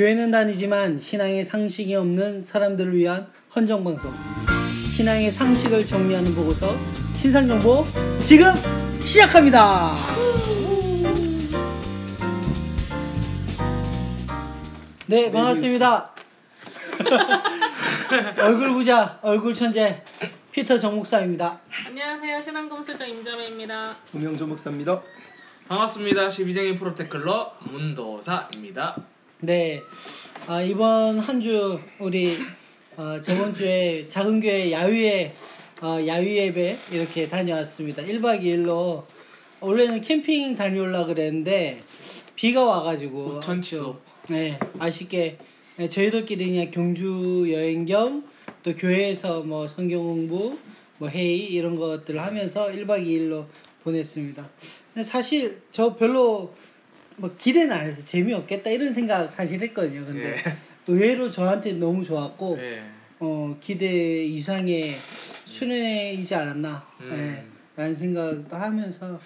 교회는 다니지만 신앙의 상식이 없는 사람들을 위한 헌정 방송. 신앙의 상식을 정리하는 보고서 신상 정보 지금 시작합니다. 네, 반갑습니다. 얼굴 부자, 얼굴 천재 피터 정 목사입니다. 안녕하세요. 신앙검수장 임자로입니다. 우명조 목사입니다. 반갑습니다. 12쟁이 프로테클러 문도사입니다. 네, 아, 이번 한 주 우리 어, 저번 주에 작은 교회 야유회 어, 야유 예배 이렇게 다녀왔습니다. 1박 2일로 원래는 캠핑 다녀올라 그랬는데 비가 와가지고 우천 취소. 네, 아쉽게 네, 저희들끼리 그냥 경주 여행 겸 또 교회에서 뭐 성경 공부, 뭐 회의 이런 것들을 하면서 1박 2일로 보냈습니다. 근데 사실 저 별로 뭐 기대는 안 해서 재미없겠다 이런 생각 사실 했거든요. 근데 예. 의외로 저한테 너무 좋았고 예. 어, 기대 이상의 수련회이지 않았나 음. 예, 라는 생각도 하면서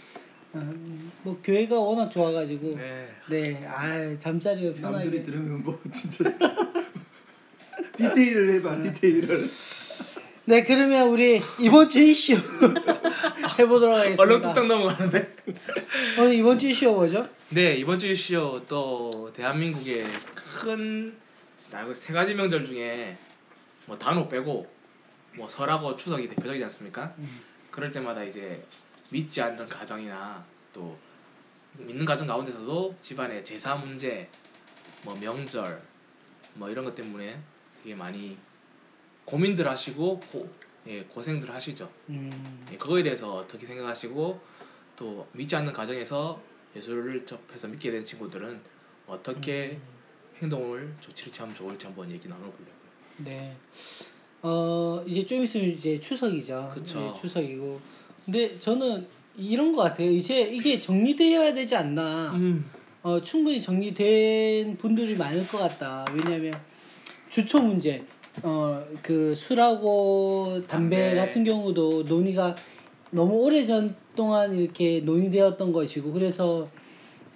어, 뭐 교회가 워낙 좋아가지고 네. 네, 아 잠자리를 편하게 남들이 들으면 뭐 진짜 디테일을 해봐 디테일을. 네 그러면 우리 이번 주 이슈 해보도록 하겠습니다. 얼렁뚱땅 넘어가는데. 오늘 이번 주 이슈가 뭐죠? 네 이번 주 이슈 또 대한민국의 큰 아, 세 가지 명절 중에 뭐 단오 빼고 뭐 설하고 추석이 대표적이지 않습니까? 그럴 때마다 이제 믿지 않는 가정이나 또 믿는 가정 가운데서도 집안의 제사 문제, 뭐 명절, 뭐 이런 것 때문에 되게 많이 고민들 하시고 고, 예, 고생들 하시죠. 음, 예, 그거에 대해서 어떻게 생각하시고 또 믿지 않는 가정에서 예수를 접해서 믿게 된 친구들은 어떻게 행동을 조치를 취하면 좋을지 한번 얘기 나눠보려고요. 네. 어 이제 좀 있으면 이제 추석이죠. 그쵸. 네, 추석이고. 근데 저는 이런 것 같아요. 이제 이게 정리되어야 되지 않나. 음. 어, 충분히 정리된 분들이 많을 것 같다. 왜냐하면 주초 문제, 어, 그 술하고 담배, 담배. 같은 경우도 논의가 너무 오래 전 동안 이렇게 논의되었던 것이고 그래서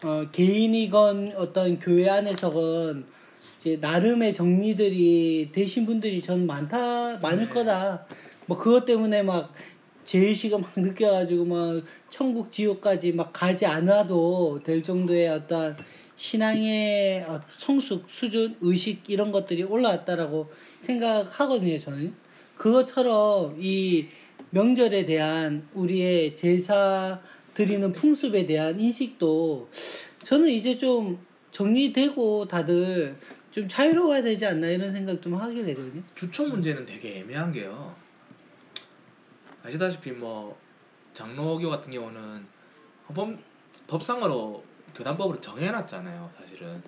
어, 개인이건 어떤 교회 안에서건 이제 나름의 정리들이 되신 분들이 전 많다 많을 네. 거다. 뭐 그것 때문에 막 제의식을 막 느껴가지고 막 천국 지옥까지 막 가지 않아도 될 정도의 어떤 신앙의 어, 성숙 수준 의식 이런 것들이 올라왔다라고 생각하거든요 저는 그것처럼 이 명절에 대한 우리의 제사 드리는 풍습에 대한 인식도 저는 이제 좀 정리되고 다들 좀 자유로워야 되지 않나 이런 생각 좀 하게 되거든요. 주초 문제는 되게 애매한 게요. 아시다시피 뭐 장로교 같은 경우는 법, 법상으로 교단법으로 정해놨잖아요, 사실은.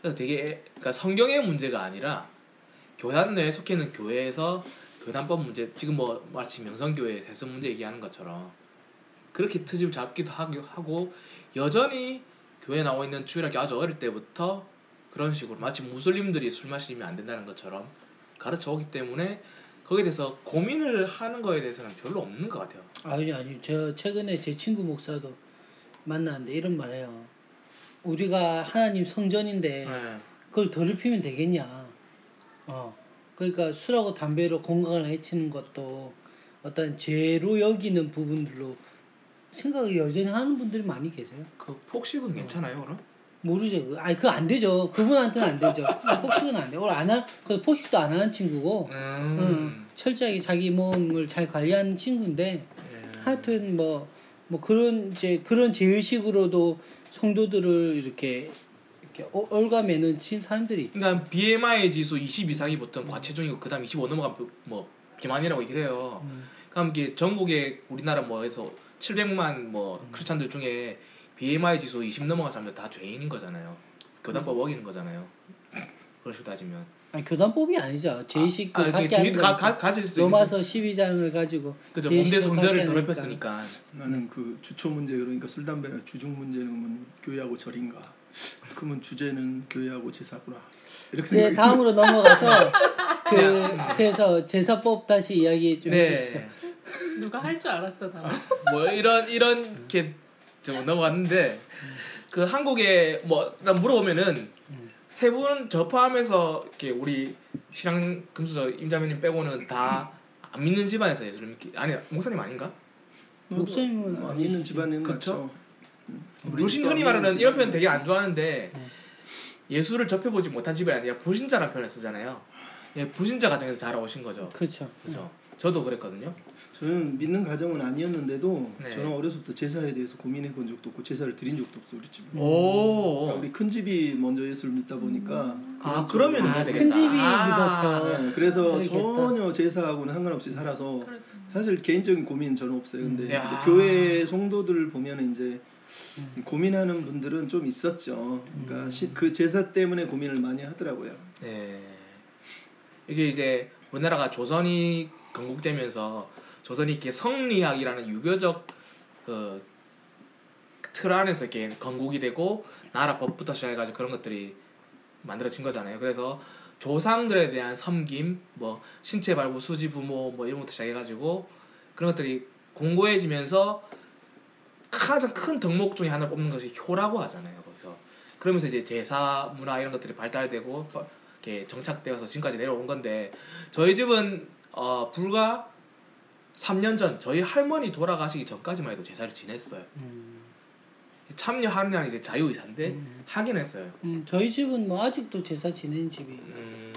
그래서 되게 그러니까 성경의 문제가 아니라 교단 내에 속해 있는 교회에서 교단법 문제 지금 뭐 마치 명성교회 세습 문제 얘기하는 것처럼 그렇게 트집을 잡기도 하고 여전히 교회에 나와 있는 주일학교 아주 어릴 때부터 그런 식으로 마치 무슬림들이 술 마시면 안 된다는 것처럼 가르쳐 오기 때문에 거기에 대해서 고민을 하는 거에 대해서는 별로 없는 것 같아요. 아니 아니 저 최근에 제 친구 목사도 만났는데 이런 말해요. 우리가 하나님 성전인데 네. 그걸 더럽히면 되겠냐. 어. 그러니까 술하고 담배로 건강을 해치는 것도 어떤 죄로 여기는 부분들로 생각을 여전히 하는 분들이 많이 계세요. 그 폭식은 괜찮아요, 그럼? 모르죠. 그- 아니 그거 안 되죠. 그분한테는 안 되죠. 폭식은 안 돼. 오늘 안 하, 그 폭식도 안 하는 친구고, 음. 음, 철저하게 자기 몸을 잘 관리하는 친구인데, 예. 하여튼 뭐, 뭐 그런 이제 그런 제의식으로도 성도들을 이렇게 이렇게 어- 올가매는 친 사람들이. 그러니까 BMI 지수 20 이상이 보통 과체중이고 그다음 25 넘어가면 뭐 비만이라고 얘기를 해요. 음. 그럼 이게 전국에 우리나라 뭐에서 700만 뭐 크리스찬들 중에 BMI 지수 20 넘어간 사람들 다 죄인인 거잖아요. 교단법 어기는 거잖아요. 그런 식으로 따지면. 아니 교단법이 아니죠. 제의식도 아, 갖게 죄인- 가. 가, 가질 수 있는 로마서 12장을 가지고 그죠. 몸대 하니까. 더럽혔으니까. 나는 그 주초 문제 그러니까 술 담배나 주중 문제는 교회하고 절인가. 그러면 주제는 교회하고 제사구나. 이렇게 네, 다음으로 넘어가서 그 그래서 제사법 다시 이야기 좀 해주시죠. 네. 누가 할 줄 알았어 다. 뭐 이런 이런 게좀 넘어갔는데 그 한국에 뭐 일단 물어보면은 세 분 저 포함해서 이렇게 우리 신앙 금수저 임자매님 빼고는 다 안 믿는 집안에서 예수를 믿기 아니 목사님 아닌가? 목사님은 안 믿는 집안은 그쵸? 맞죠. 음. 우리 불신 집도 흔히 안 말하는 이런 표현 되게 안. 좋아하는데 네. 예수를 접해보지 못한 집안이 아니라 불신자라는 표현을 쓰잖아요. 예, 불신자 가정에서 자라오신 거죠. 그렇죠. 그죠? 저도 그랬거든요. 저는 믿는 가정은 아니었는데도 네. 저는 어려서부터 제사에 대해서 고민해 본 적도 없고 제사를 드린 적도 없어 우리 집은. 오. 그러니까 우리 큰 집이 먼저 예수를 믿다 보니까 아 그런 그러면 아, 큰. 집이 아. 믿어서. 네, 그래서 그러겠다. 전혀 제사하고는 상관없이 살아서 그렇군. 사실 개인적인 고민은 저는 없어요. 근데 음. 교회 성도들 보면 이제 음. 고민하는 분들은 좀 있었죠. 그러니까 음. 시- 그 제사 때문에 고민을 많이 하더라고요. 네. 이게 이제 우리나라가 조선이 건국되면서 조선이 이렇게 성리학이라는 유교적 그 틀 안에서 이렇게 건국이 되고 나라 법부터 시작해가지고 그런 것들이 만들어진 거잖아요. 그래서 조상들에 대한 섬김, 뭐 신체 발부, 수지 부모 뭐 이런 것부터 시작해가지고 그런 것들이 공고해지면서 가장 큰 덕목 중에 하나 뽑는 것이 효라고 하잖아요. 그래서 그러면서 이제 제사 문화 이런 것들이 발달되고 버- 이렇게 정착되어서 지금까지 내려온 건데 저희 집은 어 불과 3년 전 저희 할머니 돌아가시기 전까지만 해도 제사를 지냈어요. 음. 참여하느냐 이제 자유의사인데 음. 하긴 했어요. 음, 저희 집은 뭐 아직도 제사 지내는 집이. 음,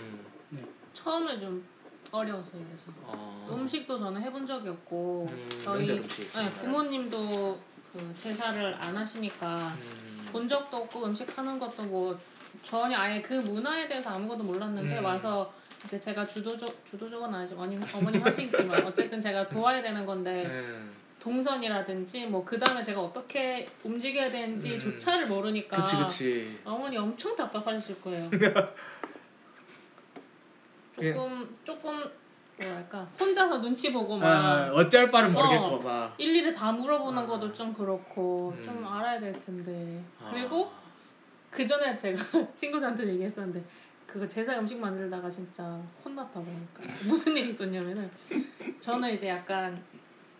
처음에 좀 어려웠어요. 그래서 어, 음식도 저는 해본 적이 없고 음, 저희. 네, 부모님도 그 제사를 안 하시니까 음, 본 적도 없고 음식 하는 것도 뭐 전혀 아예 그 문화에 대해서 아무것도 몰랐는데 음. 와서 이제 제가 주도적 주도적은 아니지만 어머님, 어머님 하시지만 어쨌든 제가 도와야 되는 건데 음. 동선이라든지 뭐 그 다음에 제가 어떻게 움직여야 되는지 음. 조차를 모르니까 그치 그치. 어머니 엄청 답답하실 거예요. 예. 조금 조금 뭐랄까 혼자서 눈치 보고 막 아, 어쩔 바를 모르겠고 어. 막. 일일이 다 물어보는 아. 것도 좀 그렇고 음. 좀 알아야 될 텐데 아. 그리고 그 전에 제가 친구들한테 얘기했었는데 그거 제사 음식 만들다가 진짜 혼났다고 하니까 무슨 일이 있었냐면은 저는 이제 약간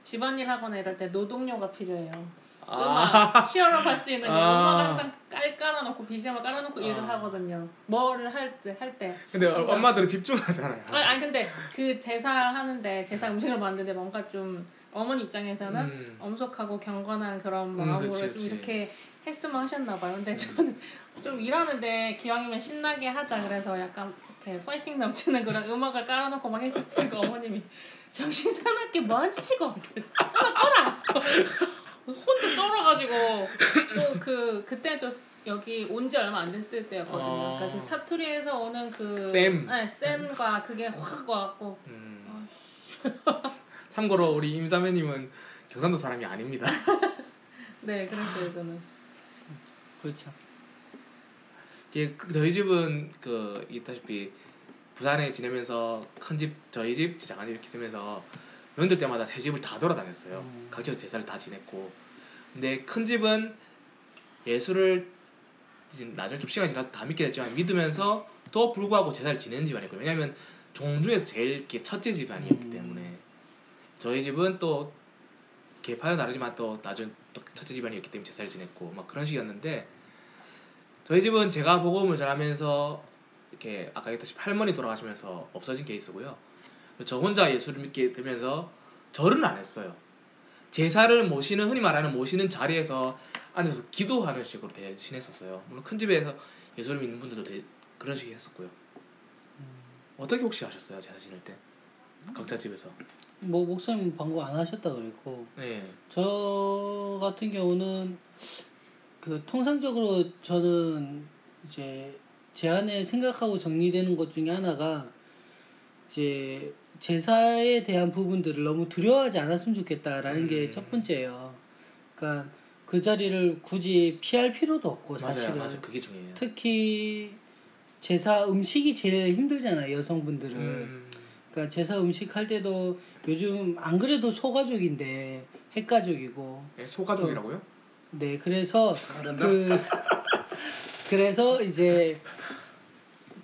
집안일 하거나 이럴 때 노동요가 필요해요. 아, 음악 치열업 할 수 있는 거 아. 음악을 항상 깔 깔아놓고 BGM을 깔아놓고 일을 아. 하거든요. 뭐를 할때할 때. 근데 엄마들은 집중하잖아요. 아니, 아니 근데 그 제사 하는데 제사 음식을 만드는데 뭔가 좀 어머니 입장에서는 음. 엄숙하고 경건한 그런 음, 마음으로 그치, 좀 그치. 이렇게 했으면 하셨나 봐요. 근데 저는 좀 일하는데 기왕이면 신나게 하자 그래서 약간 이렇게 파이팅 넘치는 그런 음악을 깔아놓고 막 했었으니까 어머님이 정신 사납게 뭐한 짓이고 그래서 쫄아 꺼라 혼자 쫄아가지고 또 그 그때 또 여기 온 지 얼마 안 됐을 때였거든요. 어. 그러니까 그 사투리에서 오는 그 쌤. 네, 쌤과 그게 확 와갖고 음. 참고로 우리 임자매님은 경상도 사람이 아닙니다. 네 그랬어요 저는. 그렇죠. 이게 그 저희 집은 그 있다시피 부산에 지내면서 큰 집 저희 집 작은 집 이렇게 있으면서 명절 때마다 새 집을 다 돌아다녔어요. 음. 각지에서 제사를 다 지냈고 근데 큰 집은 예수를 나중에 좀 시간이 지나서 다 믿게 됐지만 믿으면서 또 불구하고 제사를 지내는 집안이었고 왜냐하면 종주에서 제일 첫째 집안이었기 음. 때문에 저희 집은 또 계파는 다르지만 또 나중 또 첫째 집안이었기 때문에 제사를 지냈고 막 그런 식이었는데 저희 집은 제가 복음을 전하면서 이렇게 아까 얘기했다시피 할머니 돌아가시면서 없어진 케이스고요. 저 혼자 예수를 믿게 되면서 절은 안 했어요. 제사를 모시는 흔히 말하는 모시는 자리에서 앉아서 기도하는 식으로 대신했었어요. 물론 큰 집에서 예수를 믿는 분들도 대, 그런 식이 했었고요. 어떻게 혹시 하셨어요 제사 지낼 때? 각자 집에서. 뭐 목사님 방금 안 하셨다 그랬고 네. 저 같은 경우는 그 통상적으로 저는 이제 제 안에 생각하고 정리되는 것 중에 하나가 이제 제사에 대한 부분들을 너무 두려워하지 않았으면 좋겠다라는 게 음. 첫 번째예요. 그러니까 그 자리를 굳이 피할 필요도 없고 맞아요, 사실은 맞아요. 그게 중요해요. 특히 제사 음식이 제일 힘들잖아요 여성분들은. 음, 그러니까 제사 음식 할 때도 요즘 안 그래도 소가족인데 핵가족이고 예, 소가족이라고요? 네 그래서. 그 그래서 이제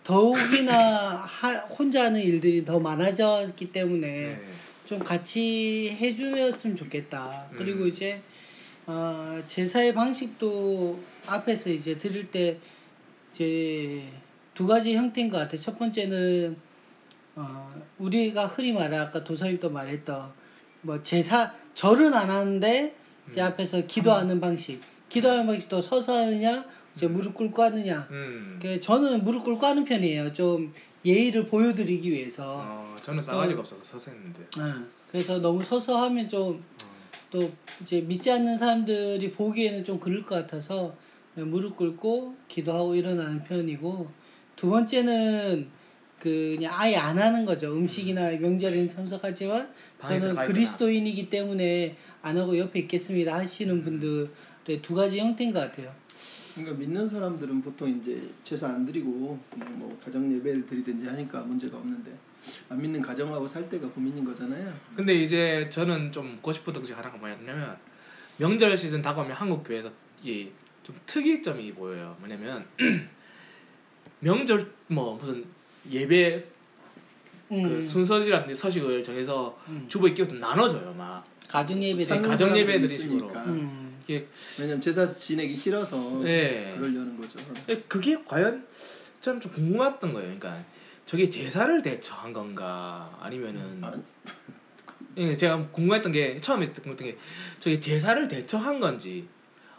더욱이나 하, 혼자 하는 일들이 더 많아졌기 때문에 네. 좀 같이 해주었으면 좋겠다. 음. 그리고 이제 어, 제사의 방식도 앞에서 이제 드릴 때 이제 두 가지 형태인 것 같아요. 첫 번째는 어, 우리가 흔히 말해 아까 도사님도 말했던 뭐 제사 절은 안 하는데 제 음. 앞에서 기도하는 방식. 기도하는 방식도 서서 하느냐, 이제 무릎 꿇고 하느냐. 음. 그 저는 무릎 꿇고 하는 편이에요. 좀 예의를 보여드리기 위해서. 어, 저는 싸가지가 없어서 서서 했는데. 어, 그래서 너무 서서 하면 좀또 이제 믿지 않는 사람들이 보기에는 좀 그럴 것 같아서 무릎 꿇고 기도하고 일어나는 편이고 두 번째는 그 그냥 아예 안 하는 거죠 음식이나 명절에는 참석하지만 저는 그리스도인이기 때문에 안 하고 옆에 있겠습니다 하시는 분들의 두 가지 형태인 것 같아요. 그러니까 믿는 사람들은 보통 이제 제사 안 드리고 그냥 뭐 가정 예배를 드리든지 하니까 문제가 없는데 안 믿는 가정하고 살 때가 고민인 거잖아요. 근데 이제 저는 좀 묻고 싶었던 것 중에 하나가 뭐냐면 명절 시즌 다가오면 한국 교회에서 이 좀 특이점이 보여요. 뭐냐면 명절 뭐 무슨 예배 그 음, 순서지라든지 서식을 정해서 음. 주부에 끼워서 나눠줘요. 막 가정 예배 참- 찾는 가정 예배들이 식으로. 있으니까. 음. 이게 왜냐면 제사 지내기 싫어서 네. 그러려는 거죠. 그게 과연 좀, 좀 궁금했던 거예요. 그러니까 저게 제사를 대처한 건가 아니면은 아, 예, 제가 궁금했던 게 처음에 궁금했던 게 저게 제사를 대처한 건지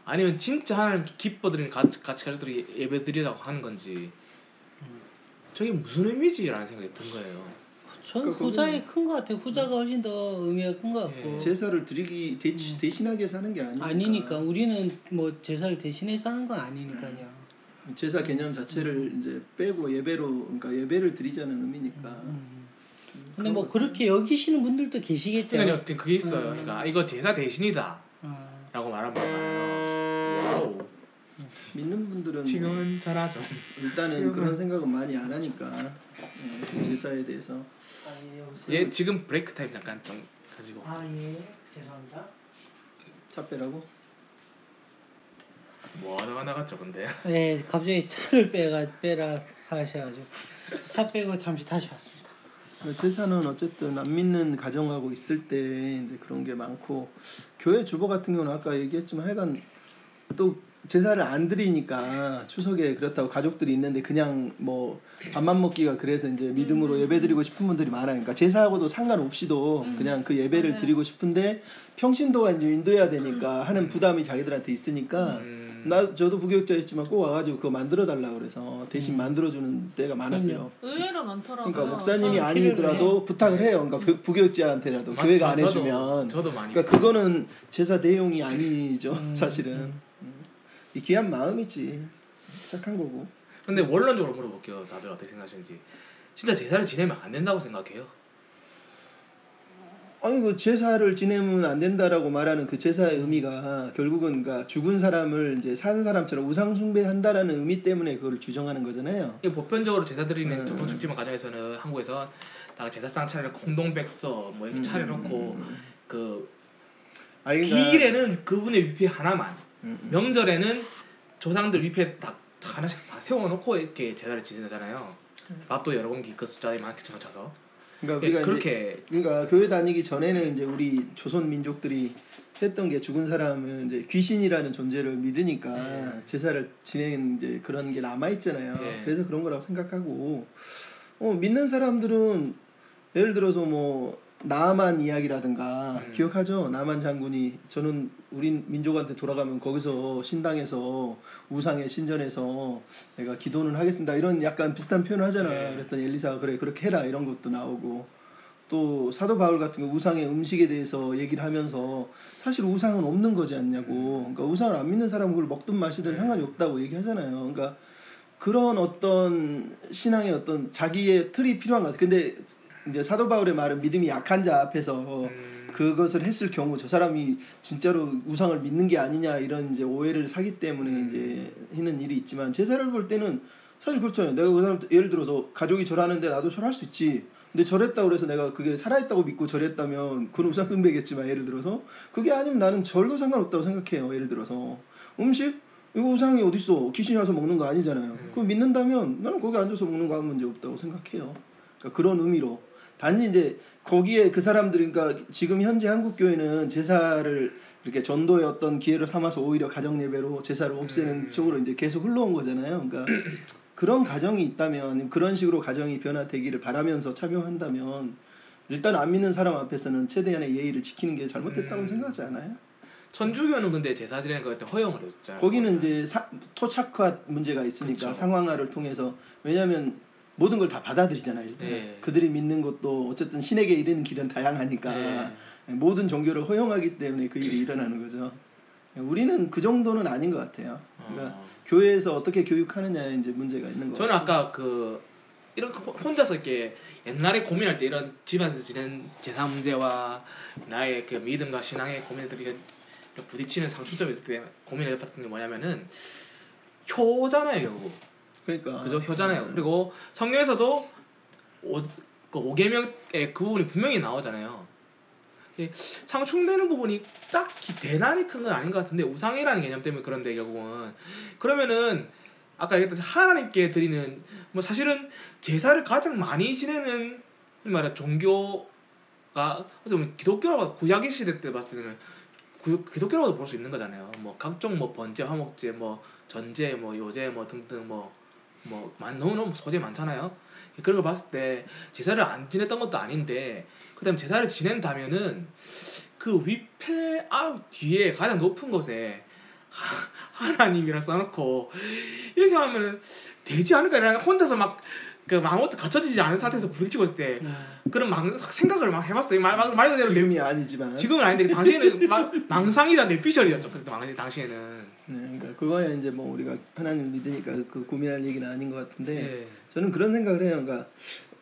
아니면 진짜 하나님 기뻐드리는 같이, 같이 가족들이 예배 드리라고 하는 건지 저게 무슨 의미지라는 생각이 든 거예요. 저는 그러니까 후자에 큰 것 같아요. 후자가 훨씬 더 의미가 큰 것 같고. 예. 제사를 드리기 대, 대신하게 사는 게 아니니까. 아니니까 우리는 뭐 제사를 대신해서 하는 건 아니니까요. 제사 개념 자체를 이제 빼고 예배로 그러니까 예배를 드리자는 의미니까. 음. 근데 뭐 그렇게 여기시는 분들도 계시겠죠. 그러니까 어떤 그게 있어요. 음. 그러니까 이거 제사 대신이다라고 어. 말하면 봐요. 와우. 믿는 분들은 뭐 지금은 잘하죠. 일단은 그런 생각은 많이 안 하니까 예, 제사에 대해서 아, 예? 예, 지금 브레이크 타임 잠깐 좀 가지고. 아, 예. 죄송합니다. 차 빼라고. 뭐 하다가 나갔죠, 근데. 네, 갑자기 차를 빼가 빼라 하셔가지고 차 빼고 잠시 다시 왔습니다. 제사는 어쨌든 안 믿는 가정하고 있을 때 이제 그런 게 많고 교회 주보 같은 경우는 아까 얘기했지만 하여간 또 제사를 안 드리니까 추석에 그렇다고 가족들이 있는데 그냥 뭐 밥만 먹기가 그래서 이제 믿음으로 예배 드리고 싶은 분들이 많아요. 그러니까 제사하고도 상관없이도 그냥 그 예배를. 드리고 싶은데 평신도가 이제 인도해야 되니까 하는 부담이 자기들한테 있으니까 음. 나 저도 부교육자였지만 꼭 와가지고 그거 만들어 달라 그래서 대신 만들어 주는 때가 많았어요. 의외로 많더라고요. 그러니까 목사님이 아니더라도 부탁을 해요. 그러니까 부- 부교육자한테라도 맞죠. 교회가 안 저도- 해주면. 저도 많이. 그러니까 그거는 제사 대용이 아니죠 음, 사실은. 음. 이 귀한 마음이지 착한 거고. 근데 원론적으로 물어볼게요. 다들 어떻게 생각하시는지. 진짜 제사를 지내면 안 된다고 생각해요. 아니 그 제사를 지내면 안 된다라고 말하는 그 제사의 의미가 결국은 그러니까 죽은 사람을 이제 산 사람처럼 우상 숭배한다라는 의미 때문에 그걸 규정하는 거잖아요. 이게 보편적으로 제사 드리는 음. 축제만 가정에서는 한국에서 다 제사상 차려 공동 백서 뭐 이렇게 음, 차려놓고 음, 그 아니, 그러니까- 기일에는 그분의 위패 하나만 음, 음. 명절에는 조상들 위패 다 하나씩 다 세워놓고 이렇게 제사를 지내잖아요. 밥도 여러 공기 그 숫자에 많게 맞춰서 그러니까 예, 우리가 이제 그렇게 그러니까 교회 다니기 전에는 이제 우리 조선 민족들이 했던 게 죽은 사람은 이제 귀신이라는 존재를 믿으니까 네. 제사를 지내는 이제 그런 게 남아 있잖아요. 네. 그래서 그런 거라고 생각하고 어 믿는 사람들은 예를 들어서 뭐 나만 이야기라든가 음. 기억하죠? 나만 장군이 저는 우리 민족한테 돌아가면 거기서 신당에서 우상의 신전에서 내가 기도는 하겠습니다. 이런 약간 비슷한 표현을 하잖아. 네. 그랬더니 엘리사가 그래 그렇게 해라 이런 것도 나오고 또 사도 바울 같은 경우 우상의 음식에 대해서 얘기를 하면서 사실 우상은 없는 거지 않냐고. 그러니까 우상을 안 믿는 사람은 그걸 먹든 마시든 네. 상관이 없다고 얘기하잖아요. 그러니까 그런 어떤 신앙의 어떤 자기의 틀이 필요한 것 같아. 근데 이제 사도 바울의 말은 믿음이 약한 자 앞에서 음, 그것을 했을 경우 저 사람이 진짜로 우상을 믿는 게 아니냐 이런 이제 오해를 사기 때문에 음. 이제 하는 일이 있지만 제사를 볼 때는 사실 그렇잖아요. 내가 그 사람 예를 들어서 가족이 절하는데 나도 절할 수 있지. 근데 절했다고 그래서 내가 그게 살아있다고 믿고 절했다면 그건 우상 숭배겠지만 예를 들어서 그게 아니면 나는 절도 상관없다고 생각해요. 예를 들어서 음식 이거 우상이 어딨어 귀신이 와서 먹는 거 아니잖아요. 음. 그거 믿는다면 나는 거기 앉아서 먹는 거 아무 문제 없다고 생각해요. 그러니까 그런 의미로 단지 이제 거기에 그 사람들이 그러니까 지금 현재 한국 교회는 제사를 그렇게 전도의 어떤 기회를 삼아서 오히려 가정 예배로 제사를 없애는 음. 쪽으로 이제 계속 흘러온 거잖아요. 그러니까 그런 가정이 있다면 그런 식으로 가정이 변화되기를 바라면서 참여한다면 일단 안 믿는 사람 앞에서는 최대한의 예의를 지키는 게 잘못됐다고 음. 생각하지 않아요? 천주교는 근데 제사 지내는 거 그때 허용을 했잖아요. 거기는 이제 사, 토착화 문제가 있으니까 그쵸. 상황화를 통해서 왜냐하면 모든 걸 다 받아들이잖아요. 일단 네. 그들이 믿는 것도 어쨌든 신에게 이르는 길은 다양하니까 네. 모든 종교를 허용하기 때문에 그 일이 일어나는 거죠. 우리는 그 정도는 아닌 것 같아요. 그러니까 어. 교회에서 어떻게 교육하느냐에 이제 문제가 있는 거. 저는 아까 그 이런 거 혼자서 이렇게 옛날에 고민할 때 이런 집안에서 지낸 제사 문제와 나의 그 믿음과 신앙의 고민들이 이렇게 부딪히는 상충점이 있을 때 고민해봤던 게 뭐냐면은 효잖아요 결국 그러니까. 그죠? 효잖아요. 그리고 성경에서도 오, 그 오계명의 그 부분이 분명히 나오잖아요. 상충되는 부분이 딱히 대단히 큰 건 아닌 것 같은데 우상이라는 개념 때문에 그런데 결국은. 그러면은 아까 얘기했던 하나님께 드리는 뭐 사실은 제사를 가장 많이 지내는 말야 종교가 보면 기독교라고 구약의 시대 때 봤을 때는 구, 기독교라고 볼수 있는 거잖아요. 뭐 각종 뭐 번제, 화목제, 뭐 전제, 뭐 요제, 뭐 등등 뭐 뭐 너무너무 소재 많잖아요. 그런 걸 봤을 때 제사를 안 지냈던 것도 아닌데 그다음에 제사를 지낸다면은 그 위패 아 뒤에 가장 높은 곳에 하, 하나님이라 써놓고 이렇게 하면은 되지 않을까? 이런 혼자서 막 그 아무것도 갖춰지지 않은 상태에서 부딪히고 있을 때 그런 망 생각을 막 해봤어요. 말, 말, 말 그대로 내- 지금이 아니지만. 지금은 아닌데 당시에는 막 망상이자 뇌피셜이었죠. 그때 당- 당시에는 네, 그러니까 그거야 이제 뭐 우리가 하나님 믿으니까 그 고민할 얘기는 아닌 것 같은데 네. 저는 그런 생각을 해요. 그러니까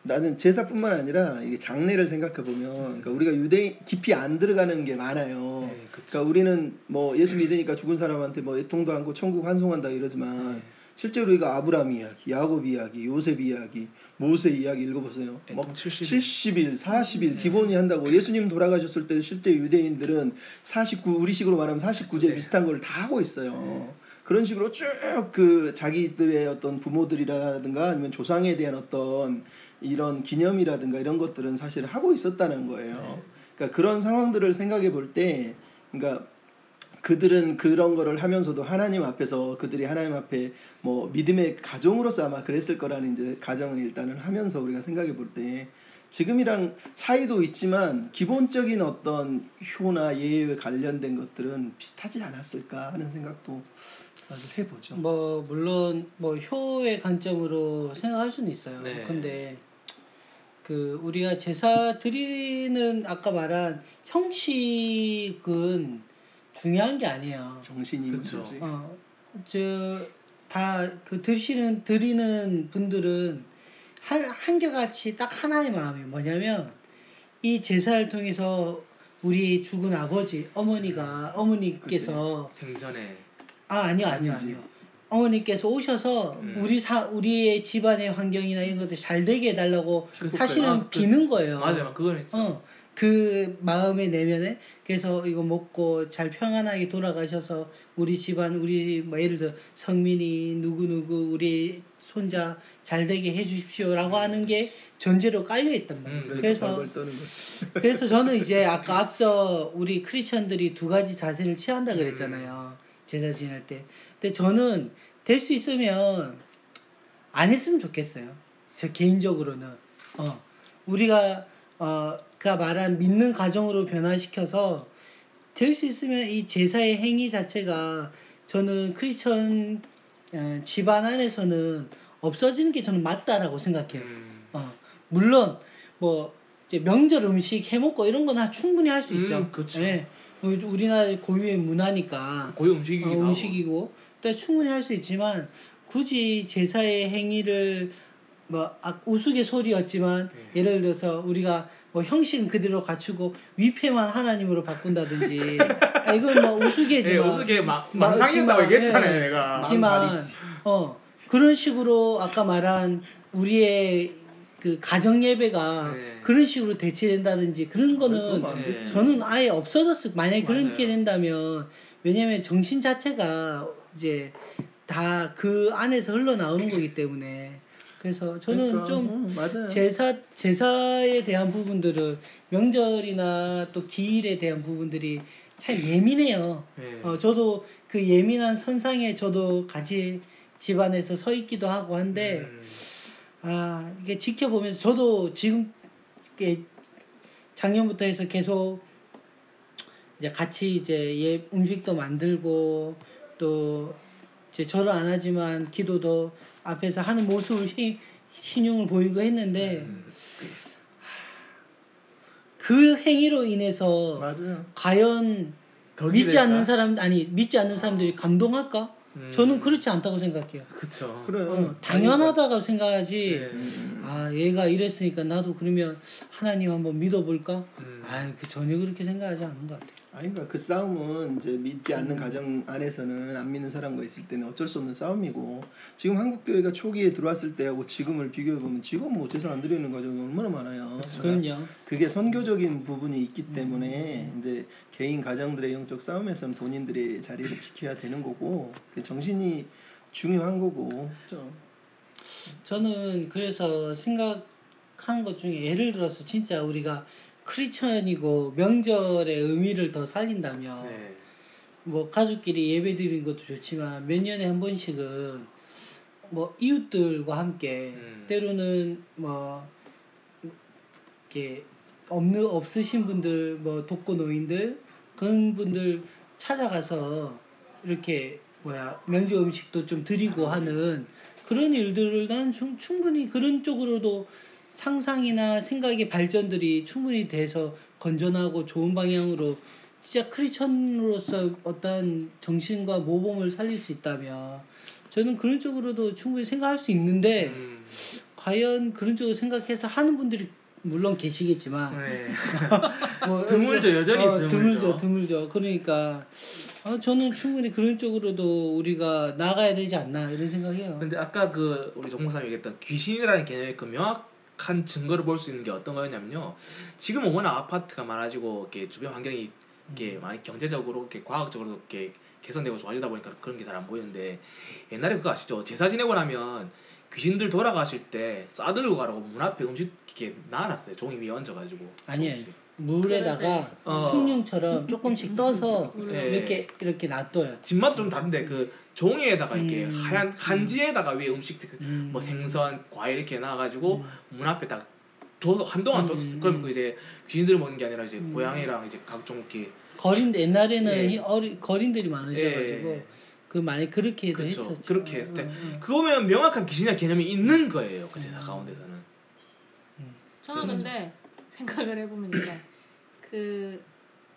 나는 제사뿐만 아니라 이게 장례를 생각해 보면 그러니까 우리가 유대인 깊이 안 들어가는 게 많아요. 네. 그러니까 우리는 뭐 예수 믿으니까 죽은 사람한테 뭐 애통도 안고 천국 환송한다 이러지만 네. 실제로 우리가 아브라함 이야기, 야곱 이야기, 요셉 이야기, 모세 이야기 읽어보세요. 막 70일. 70일, 40일 기본이 한다고 예수님 돌아가셨을 때 실제 유대인들은 49 우리식으로 말하면 49제 네. 비슷한 걸 다 하고 있어요. 그런 식으로 쭉 그 자기들의 어떤 부모들이라든가 아니면 조상에 대한 어떤 이런 기념이라든가 이런 것들은 사실 하고 있었다는 거예요. 그러니까 그런 상황들을 생각해 볼 때, 그러니까 그들은 그런 거를 하면서도 하나님 앞에서 그들이 하나님 앞에 뭐 믿음의 가정으로서 아마 그랬을 거라는 이제 가정을 일단은 하면서 우리가 생각해 볼 때 지금이랑 차이도 있지만 기본적인 어떤 효나 예외 관련된 것들은 비슷하지 않았을까 하는 생각도 사실 해보죠. 뭐 물론 뭐 효의 관점으로 생각할 수는 있어요. 네. 근데 그 우리가 제사 드리는 아까 말한 형식은 중요한 게 아니에요. 정신이. 문제지. 어, 저다 그 드시는 드리는 분들은 한 한결같이 딱 하나의 마음이 뭐냐면 이 제사를 통해서 우리 죽은 아버지 어머니가 어머니께서 생전에 아 아니요 아니요. 아니요 어머니께서 오셔서 음. 우리 사 우리의 집안의 환경이나 이런 것들 잘 되게 해달라고 축복해. 사실은 아, 그- 비는 거예요. 맞아요 그거는 어, 그 마음의 내면에 그래서 이거 먹고 잘 평안하게 돌아가셔서 우리 집안 우리 뭐 예를 들어 성민이 누구 누구 우리 손자 잘 되게 해 주십시오라고 하는 게 전제로 깔려 있단 말이에요. 음, 그래서 그래서 저는 이제 아까 앞서 우리 크리스천들이 두 가지 자세를 취한다 그랬잖아요. 제사 지낼 때. 근데 저는 될 수 있으면 안 했으면 좋겠어요. 저 개인적으로는. 어. 우리가 어, 가 말한 믿는 가정으로 변화시켜서 될 수 있으면 이 제사의 행위 자체가 저는 크리스천 어, 집안 안에서는 없어지는 게 저는 맞다라고 생각해요. 음, 어, 물론 뭐 명절 음식 해먹고 이런 거는 충분히 할수 음, 있죠. 그쵸. 예. 뭐 우리나라 고유의 문화니까 고유 어, 음식이기도 하고 음식이고 또 충분히 할 수 있지만 굳이 제사의 행위를 뭐 아, 우스갯소리였지만 네. 예를 들어서 우리가 뭐 형식은 그대로 갖추고 위패만 하나님으로 바꾼다든지 아, 이건 뭐 예, 우스개지만 어떻게 막 마- 망상이었다고 지만, 얘기했잖아요 예. 내가 하지만. 어 그런 식으로 아까 말한 우리의 그 가정 예배가 네. 그런 식으로 대체된다든지 그런 거는 그러면 안 되지. 저는 아예 없어졌을 만약에 그렇게 맞아요. 된다면 왜냐면 정신 자체가 이제 다 그 안에서 흘러나오는 거기 때문에 그래서 저는 그러니까, 좀 어, 맞아요. 제사 제사에 대한 부분들은 명절이나 또 기일에 대한 부분들이 참 예민해요. 네. 어, 저도 그 예민한 선상에 저도 같이 집안에서 서 있기도 하고 한데 음, 아 이게 지켜보면서 저도 지금 작년부터 해서 계속 이제 같이 이제 예 음식도 만들고 또 이제 절을 안 하지만 기도도 앞에서 하는 모습을 시, 신용을 보이고 했는데 음, 그 행위로 인해서 맞아요. 과연 더 믿지 기댈까? 않는 사람 아니 믿지 않는 사람들이 감동할까? 음. 저는 그렇지 않다고 생각해요. 그쵸. 그래. 어, 당연하다고 생각하지. 네. 음, 아 얘가 이랬으니까 나도 그러면 하나님 한번 믿어볼까? 음. 아, 그 전혀 그렇게 생각하지 않는 것 같아. 아니 그러니까 그 싸움은 이제 믿지 않는 가정 안에서는 안 믿는 사람과 있을 때는 어쩔 수 없는 싸움이고 지금 한국 교회가 초기에 들어왔을 때하고 지금을 비교해 보면 지금 뭐 제사 안 드리는 가정이 얼마나 많아요. 그러니까 그럼요. 그게 선교적인 부분이 있기 때문에 이제 개인 가정들의 영적 싸움에서는 본인들의 자리를 지켜야 되는 거고 그 정신이 중요한 거고. 그렇죠. 저는 그래서 생각하는 것 중에 예를 들어서 진짜 우리가 크리스천이고 명절의 의미를 더 살린다면 네. 뭐 가족끼리 예배 드리는 것도 좋지만 몇 년에 한 번씩은 뭐 이웃들과 함께 음. 때로는 뭐 이렇게 없는 없으신 분들 뭐 독거 노인들 그런 분들 찾아가서 이렇게 뭐야 명절 음식도 좀 드리고 하는 그런 일들을 난 충- 충분히 그런 쪽으로도 상상이나 생각의 발전들이 충분히 돼서 건전하고 좋은 방향으로 진짜 크리스천으로서 어떤 정신과 모범을 살릴 수 있다면 저는 그런 쪽으로도 충분히 생각할 수 있는데 음. 과연 그런 쪽으로 생각해서 하는 분들이 물론 계시겠지만 네. 뭐 드물죠, 여전히 드물죠. 드물죠 드물죠 그러니까 어, 저는 충분히 그런 쪽으로도 우리가 나가야 되지 않나 이런 생각해요 근데 아까 그 우리 정목사님 얘기했던 귀신이라는 개념의 그 명확 한 증거를 볼 수 있는 게 어떤 거였냐면요. 지금은 워낙 아파트가 많아지고 이렇게 주변 환경이 이렇게 많이 경제적으로 이렇게 과학적으로 이렇게 개선되고 좋아지다 보니까 그런 게 잘 안 보이는데 옛날에 그거 아시죠? 제사 지내고 나면 귀신들 돌아가실 때 싸들고 가라고 문 앞에 음식 이렇게 놔놨어요. 종이 위에 얹어가지고. 아니에요 물에다가 어. 숭늉처럼 조금씩 떠서 네. 이렇게 이렇게 놔둬요 집마다 좀 다른데 그 종이에다가 이렇게 음. 하얀 한지에다가 위에 음식 음. 뭐 생선, 과일 이렇게 놔가지고 문 앞에 딱 둬, 한동안 음. 뒀었어. 그럼 그 이제 귀신들 먹는 게 아니라 이제 음. 고양이랑 이제 각종 이렇게 거린 옛날에는 예. 이 어리, 거린들이 많으셔가지고 예. 그 많이 그렇게도 그쵸. 했었죠. 그렇게 했을 때 어. 그거 보면 명확한 귀신이나 개념이 있는 거예요. 그 음. 제사 가운데서는. 저는 근데 생각을 해보면 이제 그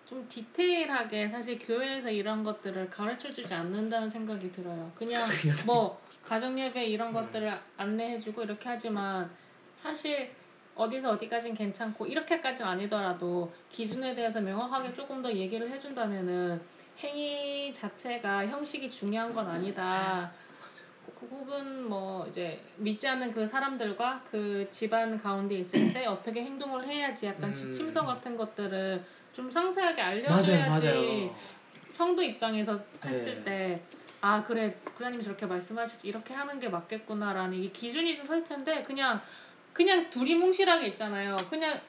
좀 디테일하게 사실 교회에서 이런 것들을 가르쳐 주지 않는다는 생각이 들어요. 그냥 뭐 가정 예배 이런 것들을 안내해 주고 이렇게 하지만 사실 어디서 어디까진 괜찮고 이렇게까지는 아니더라도 기준에 대해서 명확하게 조금 더 얘기를 해 준다면은 행위 자체가 형식이 중요한 건 아니다. 그- 혹은 뭐 이제 믿지 않는 그 사람들과 그 집안 가운데 있을 때 어떻게 행동을 해야지 약간 음. 지침서 같은 것들을 좀 상세하게 알려줘야지 맞아요. 성도 입장에서 했을 네. 때아 그래 부장님이 저렇게 말씀하셨지 이렇게 하는 게 맞겠구나라는 이 기준이 좀 설 텐데 그냥 그냥 두리뭉실하게 있잖아요. 그냥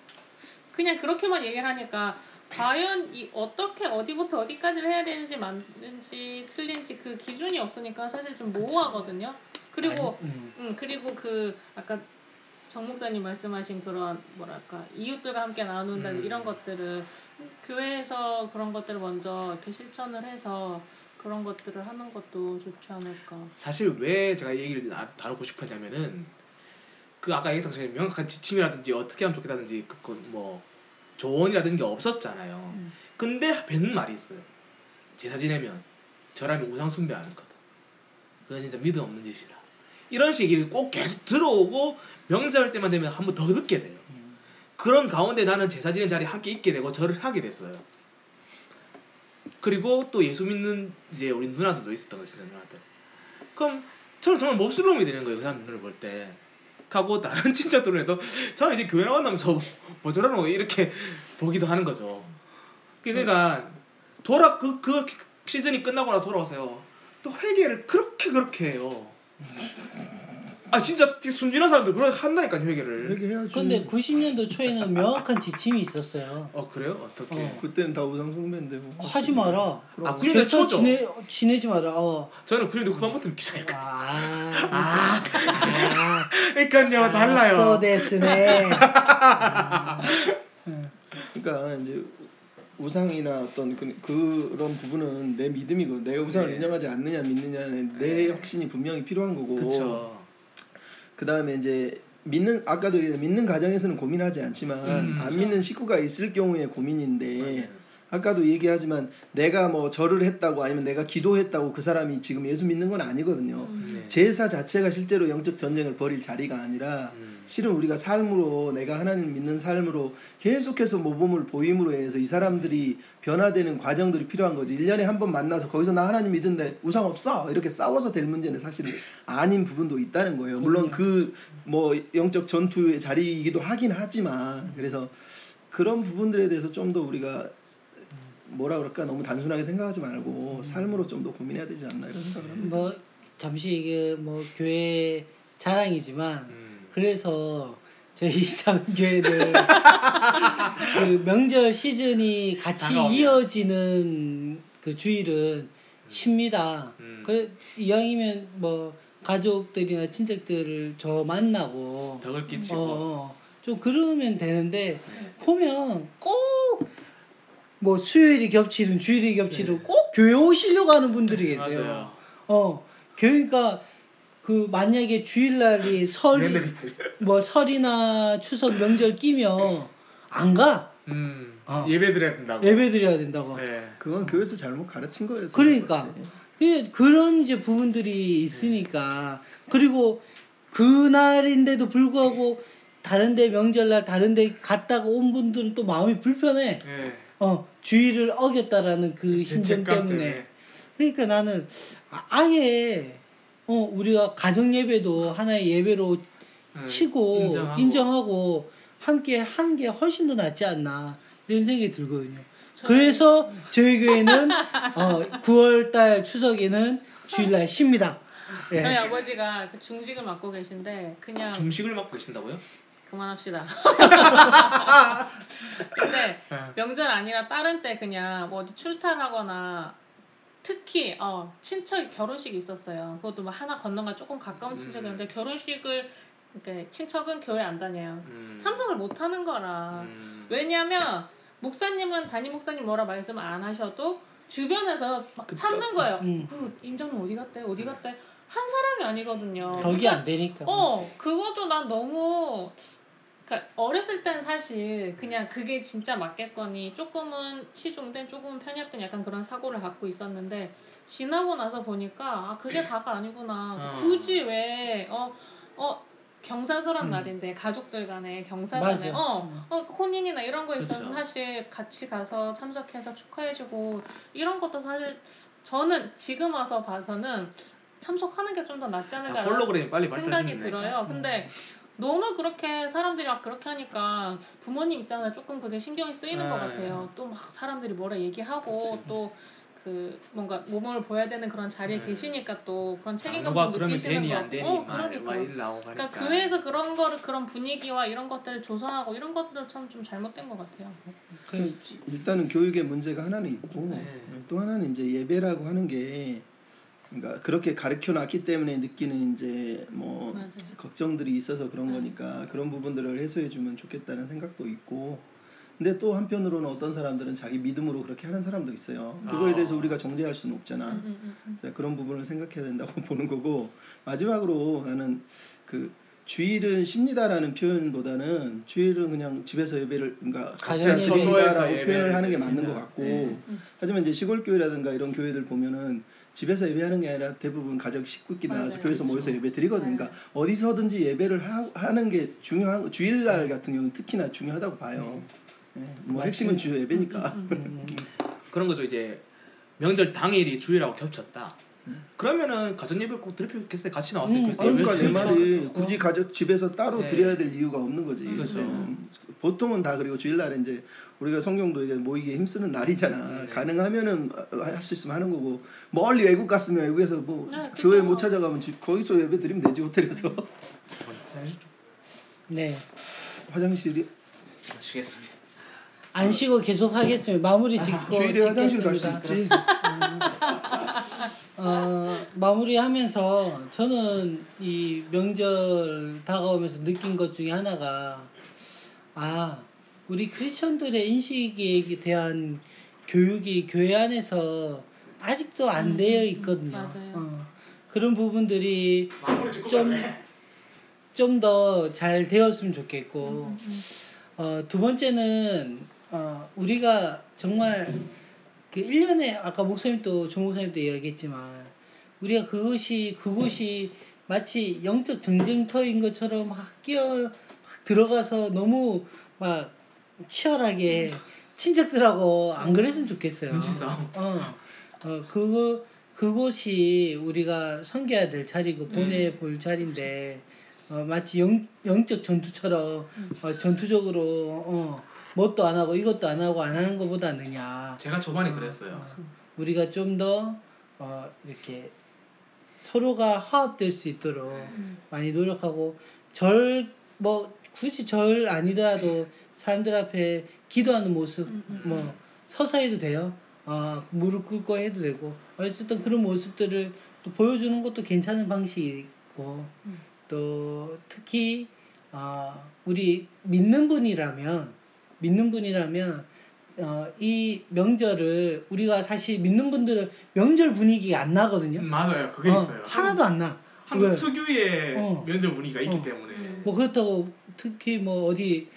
그냥 그렇게만 얘기를 하니까 과연 이 어떻게 어디부터 어디까지를 해야 되는지 맞는지 틀린지 그 기준이 없으니까 사실 좀 모호하거든요. 그리고 아니, 음. 음 그리고 그 아까 정 목사님 말씀하신 그런 뭐랄까 이웃들과 함께 나눈다 음. 이런 것들을 교회에서 그런 것들을 먼저 이렇게 실천을 해서 그런 것들을 하는 것도 좋지 않을까. 사실 왜 제가 이 얘기를 나- 다루고 싶었냐면은 그 아까 얘기했던 것처럼 명확한 지침이라든지 어떻게 하면 좋겠다든지 그, 그뭐 조언이라든지 게 없었잖아요. 음. 근데 뱉는 말이 있어요. 제사 지내면 저라면 우상 숭배 하는 거다. 그건 진짜 믿음 없는 짓이다. 이런 얘기를 꼭 계속 들어오고 명절 때만 되면 한 번 더 듣게 돼요. 그런 가운데 나는 제사 지낸 자리에 함께 있게 되고 절을 하게 됐어요. 그리고 또 예수 믿는 이제 우리 누나들도 있었던 것이죠 누나들. 그럼 저는 정말 몹쓸놈이 되는 거예요 그 사람들을 볼 때. 하고 다른 친척들에도 저는 이제 교회 나간다면서 뭐 저러노 이렇게 보기도 하는 거죠. 그러니까 돌아 그그 시즌이 끝나고 나서 돌아와서요. 또 회개를 그렇게 그렇게 해요. 아 진짜 순진한 사람들 그렇게 한다니까 회계를. 회개해야지. 근데 90년도 초에는 명확한 지침이 있었어요. 어 그래요? 어떻게? 어. 그때는 다 우상 숭배인데 뭐. 하지 마라. 아, 그- 죄서 초죠. 지내 지내지 마라. 어. 저는 그래도 후반 부터 기자니까. 아. 아, 아. 그러니까요 달라요. 소데스네. 그러니까 이제 우상이나 어떤 그, 그런 부분은 내 믿음이고 내가 우상을 네. 인정하지 않느냐 믿느냐는 내 확신이 분명히 필요한 거고 그렇죠. 그 다음에 이제 믿는 아까도 믿는 가정에서는 고민하지 않지만 음, 안 믿는 식구가 있을 경우에 고민인데 맞 아까도 얘기하지만 내가 뭐 절을 했다고 아니면 내가 기도했다고 그 사람이 지금 예수 믿는 건 아니거든요. 네. 제사 자체가 실제로 영적 전쟁을 벌일 자리가 아니라 음. 실은 우리가 삶으로 내가 하나님 믿는 삶으로 계속해서 모범을 보임으로 해서 이 사람들이 변화되는 과정들이 필요한 거지. 1년에 한 번 만나서 거기서 나 하나님 믿는데 우상 없어. 이렇게 싸워서 될 문제는 사실은 아닌 부분도 있다는 거예요. 물론 그 뭐 영적 전투의 자리이기도 하긴 하지만 그래서 그런 부분들에 대해서 좀 더 우리가 뭐라 그럴까 너무 단순하게 생각하지 말고 삶으로 좀 더 고민해야 되지 않나 이런 생각을 합니다. 뭐 잠시 이게 뭐 교회 자랑이지만 음. 그래서 저희 작은 교회는 그 명절 시즌이 같이 다가오면. 이어지는 그 주일은 쉽니다. 음. 그 이왕이면 뭐 가족들이나 친척들을 저 만나고 덕을 끼치고 어, 좀 그러면 되는데 보면 꼭 뭐 수요일이 겹치든 주일이 겹치든 꼭 교회 오시려고 하는 분들이 계세요. 맞아요. 어, 그러니까 그 만약에 주일날이 설, 뭐 설이나 추석 명절 끼면 안 가. 음. 어. 예배 드려야 된다고. 예배 드려야 된다고. 네. 그건 교회에서 잘못 가르친 거예요. 그러니까. 그- 그런 이제 부분들이 있으니까 그리고 그날인데도 불구하고 다른데 명절날 다른데 갔다가 온 분들은 또 마음이 불편해. 네. 어 주의를 어겼다라는 그 심정 죄책감 때문에. 그러니까 나는 아- 아예 어 우리가 가정 예배도 하나의 예배로 네. 치고 인정하고. 인정하고, 함께 하는 게 훨씬 더 낫지 않나 이런 생각이 들거든요. 그래서 저희 교회는 어 9월달 추석에는 주일날 쉽니다. 예. 저희 아버지가 그 중식을 맡고 계신데 그냥 중식을 맡고 계신다고요? 그만합시다. 근데 네. 명절 아니라 다른 때 그냥 뭐 어디 출탈하거나 특히 어 친척 결혼식이 있었어요. 그것도 뭐 하나 건너가 조금 가까운 친척이었는데 결혼식을 이렇게 친척은 교회 안 다녀요. 음. 참석을 못 하는 거라. 음. 왜냐면 목사님은 담임 목사님 뭐라 말씀 안 하셔도 주변에서 막 그쵸. 찾는 거예요. 음. 그 임장님 어디 갔대? 어디 갔대? 한 사람이 아니거든요. 덕이 안 되니까. 어, 그것도 난 너무 그러니까 어렸을 땐 사실 그냥 그게 진짜 맞겠거니 조금은 치중된 조금은 편협된 약간 그런 사고를 갖고 있었는데 지나고 나서 보니까 아 그게 다가 아니구나 어. 굳이 왜 어 어 경사설한 음. 날인데 가족들 간에 경사 간에 맞아. 어, 어 혼인이나 이런 거 있어서 그쵸. 사실 같이 가서 참석해서 축하해주고 이런 것도 사실 저는 지금 와서 봐서는 참석하는 게 좀 더 낫지 않을까 아, 홀로그램이 빨리 생각이. 들어요. 근데 너무 그렇게 사람들이 막 그렇게 하니까 부모님 입장에 조금 그게 신경이 쓰이는 네. 것 같아요. 또 막 사람들이 뭐라 얘기하고 또 그 뭔가 모범을 보여야 되는 그런 자리에 네. 계시니까 또 그런 책임감 장로가 도 그러면 느끼시는 거안 되니 어, 막, 그러니까. 그러니까 교회에서 그런 거를 그런 분위기와 이런 것들을 조성하고 이런 것들도 참 좀 잘못된 것 같아요. 그, 일단은 교육의 문제가 하나는 있고 네. 또 하나는 이제 예배라고 하는 게 그러니까 그렇게 가르쳐 놨기 때문에 느끼는 이제 뭐 맞아요. 걱정들이 있어서 그런 네. 거니까 그런 부분들을 해소해 주면 좋겠다는 생각도 있고 근데 또 한편으로는 어떤 사람들은 자기 믿음으로 그렇게 하는 사람도 있어요. 그거에 아. 대해서 우리가 정죄할 수는 없잖아. 음, 음, 음, 음. 자, 그런 부분을 생각해야 된다고 보는 거고 마지막으로 나는 그 주일은 쉽니다라는 표현보다는 주일은 그냥 집에서 예배를 그러니까 가정 각자 처소에서 표현을 하는 게 맞는 것. 같고 네. 음. 하지만 이제 시골 교회라든가 이런 교회들 보면은 집에서 예배하는 게 아니라 대부분 가족 식구끼리 나와서. 교회에서 그렇죠. 모여서 예배 드리거든요. 그러니까 어디서든지 예배를 하, 는게 중요한 거- 주일날 같은 경우는 특히나 중요하다고 봐요. 네, 뭐 핵심은 주 예배니까. 음, 그런 거죠 이제 명절 당일이 주일하고 겹쳤다. 그러면은 가정 예배를 꼭 드릴 필요 있겠어요. 같이 나왔을 음, 겠어요. 그러니까 내 말이 어. 굳이 가족 집에서 따로 네. 드려야 될 이유가 없는 거지. 그렇죠. 음, 보통은 다 그리고 주일날에 이제 우리가 성경도 이제 모이게 힘쓰는 날이잖아. 네. 가능하면은 할 수 있으면 하는 거고 멀리 외국 갔으면 외국에서 뭐 네, 교회 그죠. 못 찾아가면 집 거기서 예배 드리면 되지 호텔에서 네. 화장실이 아시겠습니다. 안 쉬고 계속 하겠습니다. 마무리 짓고 주일에 화장실 갈 수. 있지. 어, 마무리하면서 저는 이 명절 다가오면서 느낀 것 중에 하나가 아 우리 크리스천들의 인식에 대한 교육이 교회 안에서 아직도 안 음, 되어 음, 있거든요. 맞아요. 어, 그런 부분들이 좀 좀 더 잘 되었으면 좋겠고 음, 음, 어, 두 번째는 어, 우리가 정말 그 1년에 아까 목사님도 조 목사님도 이야기했지만 우리가 그것이 그곳이 마치 영적 전쟁터인 것처럼 막 끼어 막 들어가서 너무 막 치열하게 친척들하고 안 그랬으면 좋겠어요. 눈치 싸움. 어, 어 그거 그곳이 우리가 섬겨야 될 자리고 보내 볼 자리인데 어, 마치 영, 영적 전투처럼 어, 전투적으로 어, 뭣도 안 하고 이것도 안 하고 안 하는 것보다는야 제가 초반에 그랬어요. 우리가 좀더 어, 이렇게 서로가 화합될 수 있도록 음. 많이 노력하고 절 뭐 굳이 절 아니더라도 사람들 앞에 기도하는 모습 음, 음. 뭐 서서 해도 돼요. 아 무릎 꿇고 해도 되고 어쨌든 그런 모습들을 또 보여주는 것도 괜찮은 방식이고 음. 또 특히 아 우리 믿는 분이라면 믿는 분이라면 어, 이 명절을 우리가 사실 믿는 분들은 명절 분위기가 안 나거든요. 맞아요. 그게 어, 있어요. 하나도 안 나. 한국 왜? 특유의 어. 면접 분위기가 있기 어. 때문에 음. 뭐 그렇다고 특히 뭐 어디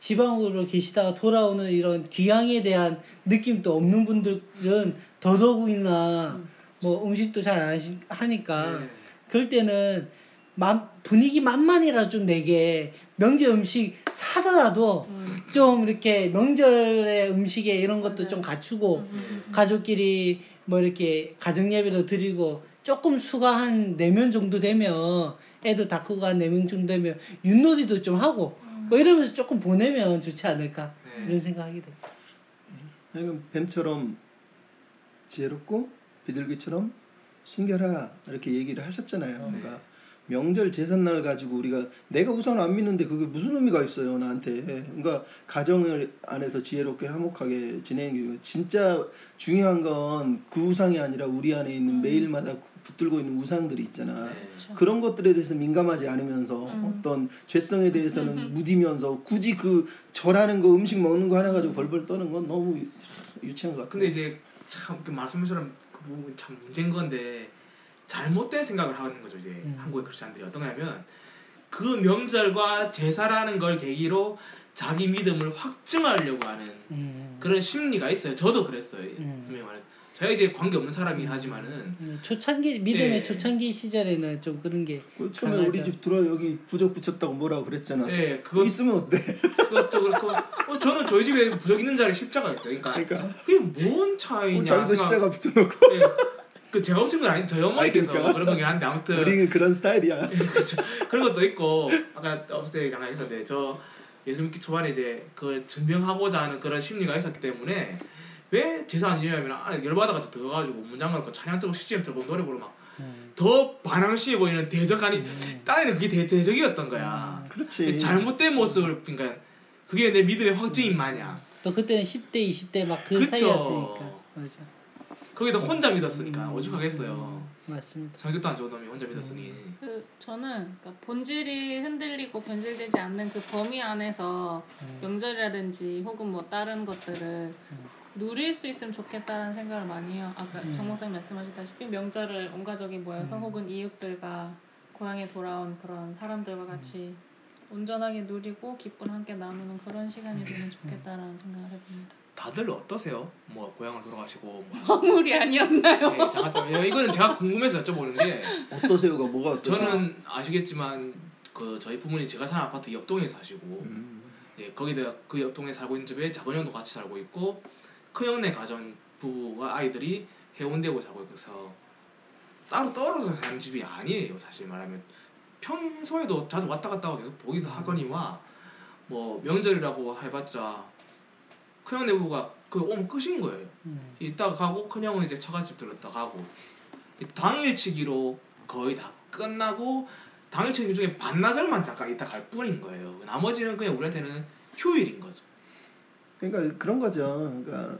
지방으로 계시다가 돌아오는 이런 귀향에 대한 느낌도 없는 분들은 더더욱이나 뭐 음식도 잘 안 하니까 네. 그럴 때는 맘- 분위기 만만이라 좀 내게 명절 음식 사더라도 음. 좀 이렇게 명절의 음식에 이런 것도. 좀 갖추고 음. 가족끼리 뭐 이렇게 가정 예배도 드리고 조금 수가 한 네 명 정도 되면 애도 다 크고 한 네 명 정도 되면 윷놀이도 좀 하고 뭐 이러면서 조금 보내면 좋지 않을까 네. 이런 생각하게 돼. 하여간 뱀처럼 지혜롭고 비둘기처럼 순결하라 이렇게 얘기를 하셨잖아요. 그러니까 명절 제삿날 가지고 우리가 내가 우선 안 믿는데 그게 무슨 의미가 있어요 나한테. 그러니까 가정을 안에서 지혜롭게 화목하게 게 진짜 중요한 건 그 우상이 아니라 우리 안에 있는 음. 매일마다 붙들고 있는 우상들이 있잖아. 네. 그렇죠. 그런 것들에 대해서 민감하지 않으면서 음. 어떤 죄성에 대해서는 무디면서 굳이 그 절하는 거 음식 먹는 거 하나 가지고 벌벌 떠는 건 너무 유- 유치한 것 같아. 근데 이제 참 그 말씀처럼 그 부분 참 문제인 건데 잘못된 생각을 하는 거죠 이제 음. 한국의 크리스천들이 어떤 거냐면 그 명절과 제사라는 걸 계기로 자기 믿음을 확증하려고 하는 음. 그런 심리가 있어요. 저도 그랬어요. 음. 분명히 말해. 제가 이제 관계 없는 사람이긴 하지만은 음, 초창기 믿음의 네. 초창기 시절에는 좀 그런 게 그 처음에 강하죠. 우리 집 들어 여기 부적 붙였다고 뭐라고 그랬잖아. 예, 그것 있으면 어때? 그것도 그렇고 어, 저는 저희 집에 부적 있는 자리에 십자가 있어요. 그러니까, 그러니까 그게 뭔 차이냐 어, 자기도 생각- 십자가 붙여놓고 예. 그 제가 붙인 건 아닌데 저희 어머니께서 아니, 그러니까. 그런 거긴 한데 아무튼 우리는 그런 스타일이야. 그렇죠. 그런 것도 있고 아까 업스테이 잠깐 있었는데 저 예수 믿기 초반에 이제 그걸 증명하고자 하는 그런 심리가 있었기 때문에 왜 제사 안 지내냐면 안에 열받아가지고 들어가지고 문장 갖고 찬양 틀고 CGM 틀고 노래 부르고 막더 음. 반항시해 보이는 대적 아니 딴에는 그게 대, 대적이었던 거야 그렇지. 잘못된 모습을 그러니까 그게 내 믿음의 확증인 마냥 또 그때는 10대 20대 막 그. 사이였으니까 맞아. 거기다 혼자 믿었으니까 음. 오죽하겠어요 맞습니다. 성격도 안 좋은 놈이 혼자 믿었으니 그 저는 그러니까 본질이 흔들리고 변질되지 않는 그 범위 안에서 음. 명절이라든지 혹은 뭐 다른 것들을 누릴 수 있으면 좋겠다라는 생각을 많이 해요. 아까 음. 정 목사님 말씀하셨다시피 명절을 온 가족이 모여서 음. 혹은 이웃들과 고향에 돌아온 그런 사람들과 같이 온전하게 누리고 기쁨 함께 나누는 그런 시간이 되면 좋겠다라는 생각을 해봅니다. 다들 어떠세요? 뭐 고향을 돌아가시고 뭐 허물이 아니었나요? 네, 잠깐 좀 이거는 제가 궁금해서 여쭤보는 게 어떠세요가 뭐가 어떠세요? 저는 아시겠지만 그 저희 부모님 제가 사는 아파트 옆동에 사시고 음. 예, 거기다 그 옆동에 살고 있는 집에 작은 형도 같이 살고 있고 큰 형네 가정 부부와 아이들이 해운대고 살고 있어서 따로 떨어져 사는 집이 아니에요 사실 말하면 평소에도 자주 왔다 갔다 하고 계속 보기도 하거니와 뭐 명절이라고 해봤자 큰형 내부가 그 오면 끝인 거예요. 음. 이따가 가고 큰형은 이제 처갓집 들렀다 가고. 이 당일치기로 거의 다 끝나고 당일치기 중에 반나절만 잠깐 있다 갈 뿐인 거예요. 나머지는 그냥 우리한테는 휴일인 거죠. 그러니까 그런 거죠. 그러니까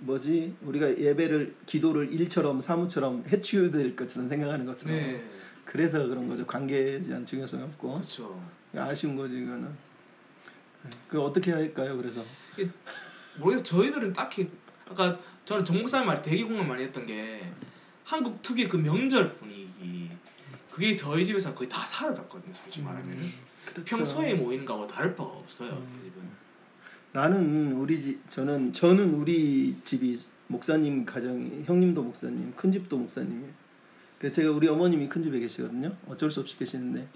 뭐지? 우리가 예배를 기도를 일처럼 사무처럼 해치워될 것처럼 생각하는 것처럼. 네. 그래서 그런 거죠. 관계에 대한 중요성이 없고. 그렇죠. 아쉬운 거지 이거는. 그 어떻게 할까요? 그래서 모르겠어 저희들은 딱히 아까 저는 정 목사님 말에 되게 공감 많이 했던 게 한국 특유의 그 명절 분위기 그게 저희 집에서 거의 다 사라졌거든요 솔직히 말하면 그렇죠. 평소에 모이는 거하고 다를 바가 없어요 음. 이 집은 나는 우리 집 저는 저는 우리 집이 목사님 가정이 형님도 목사님 큰 집도 목사님이에요. 그 제가 우리 어머님이 큰 집에 계시거든요. 어쩔 수 없이 계시는데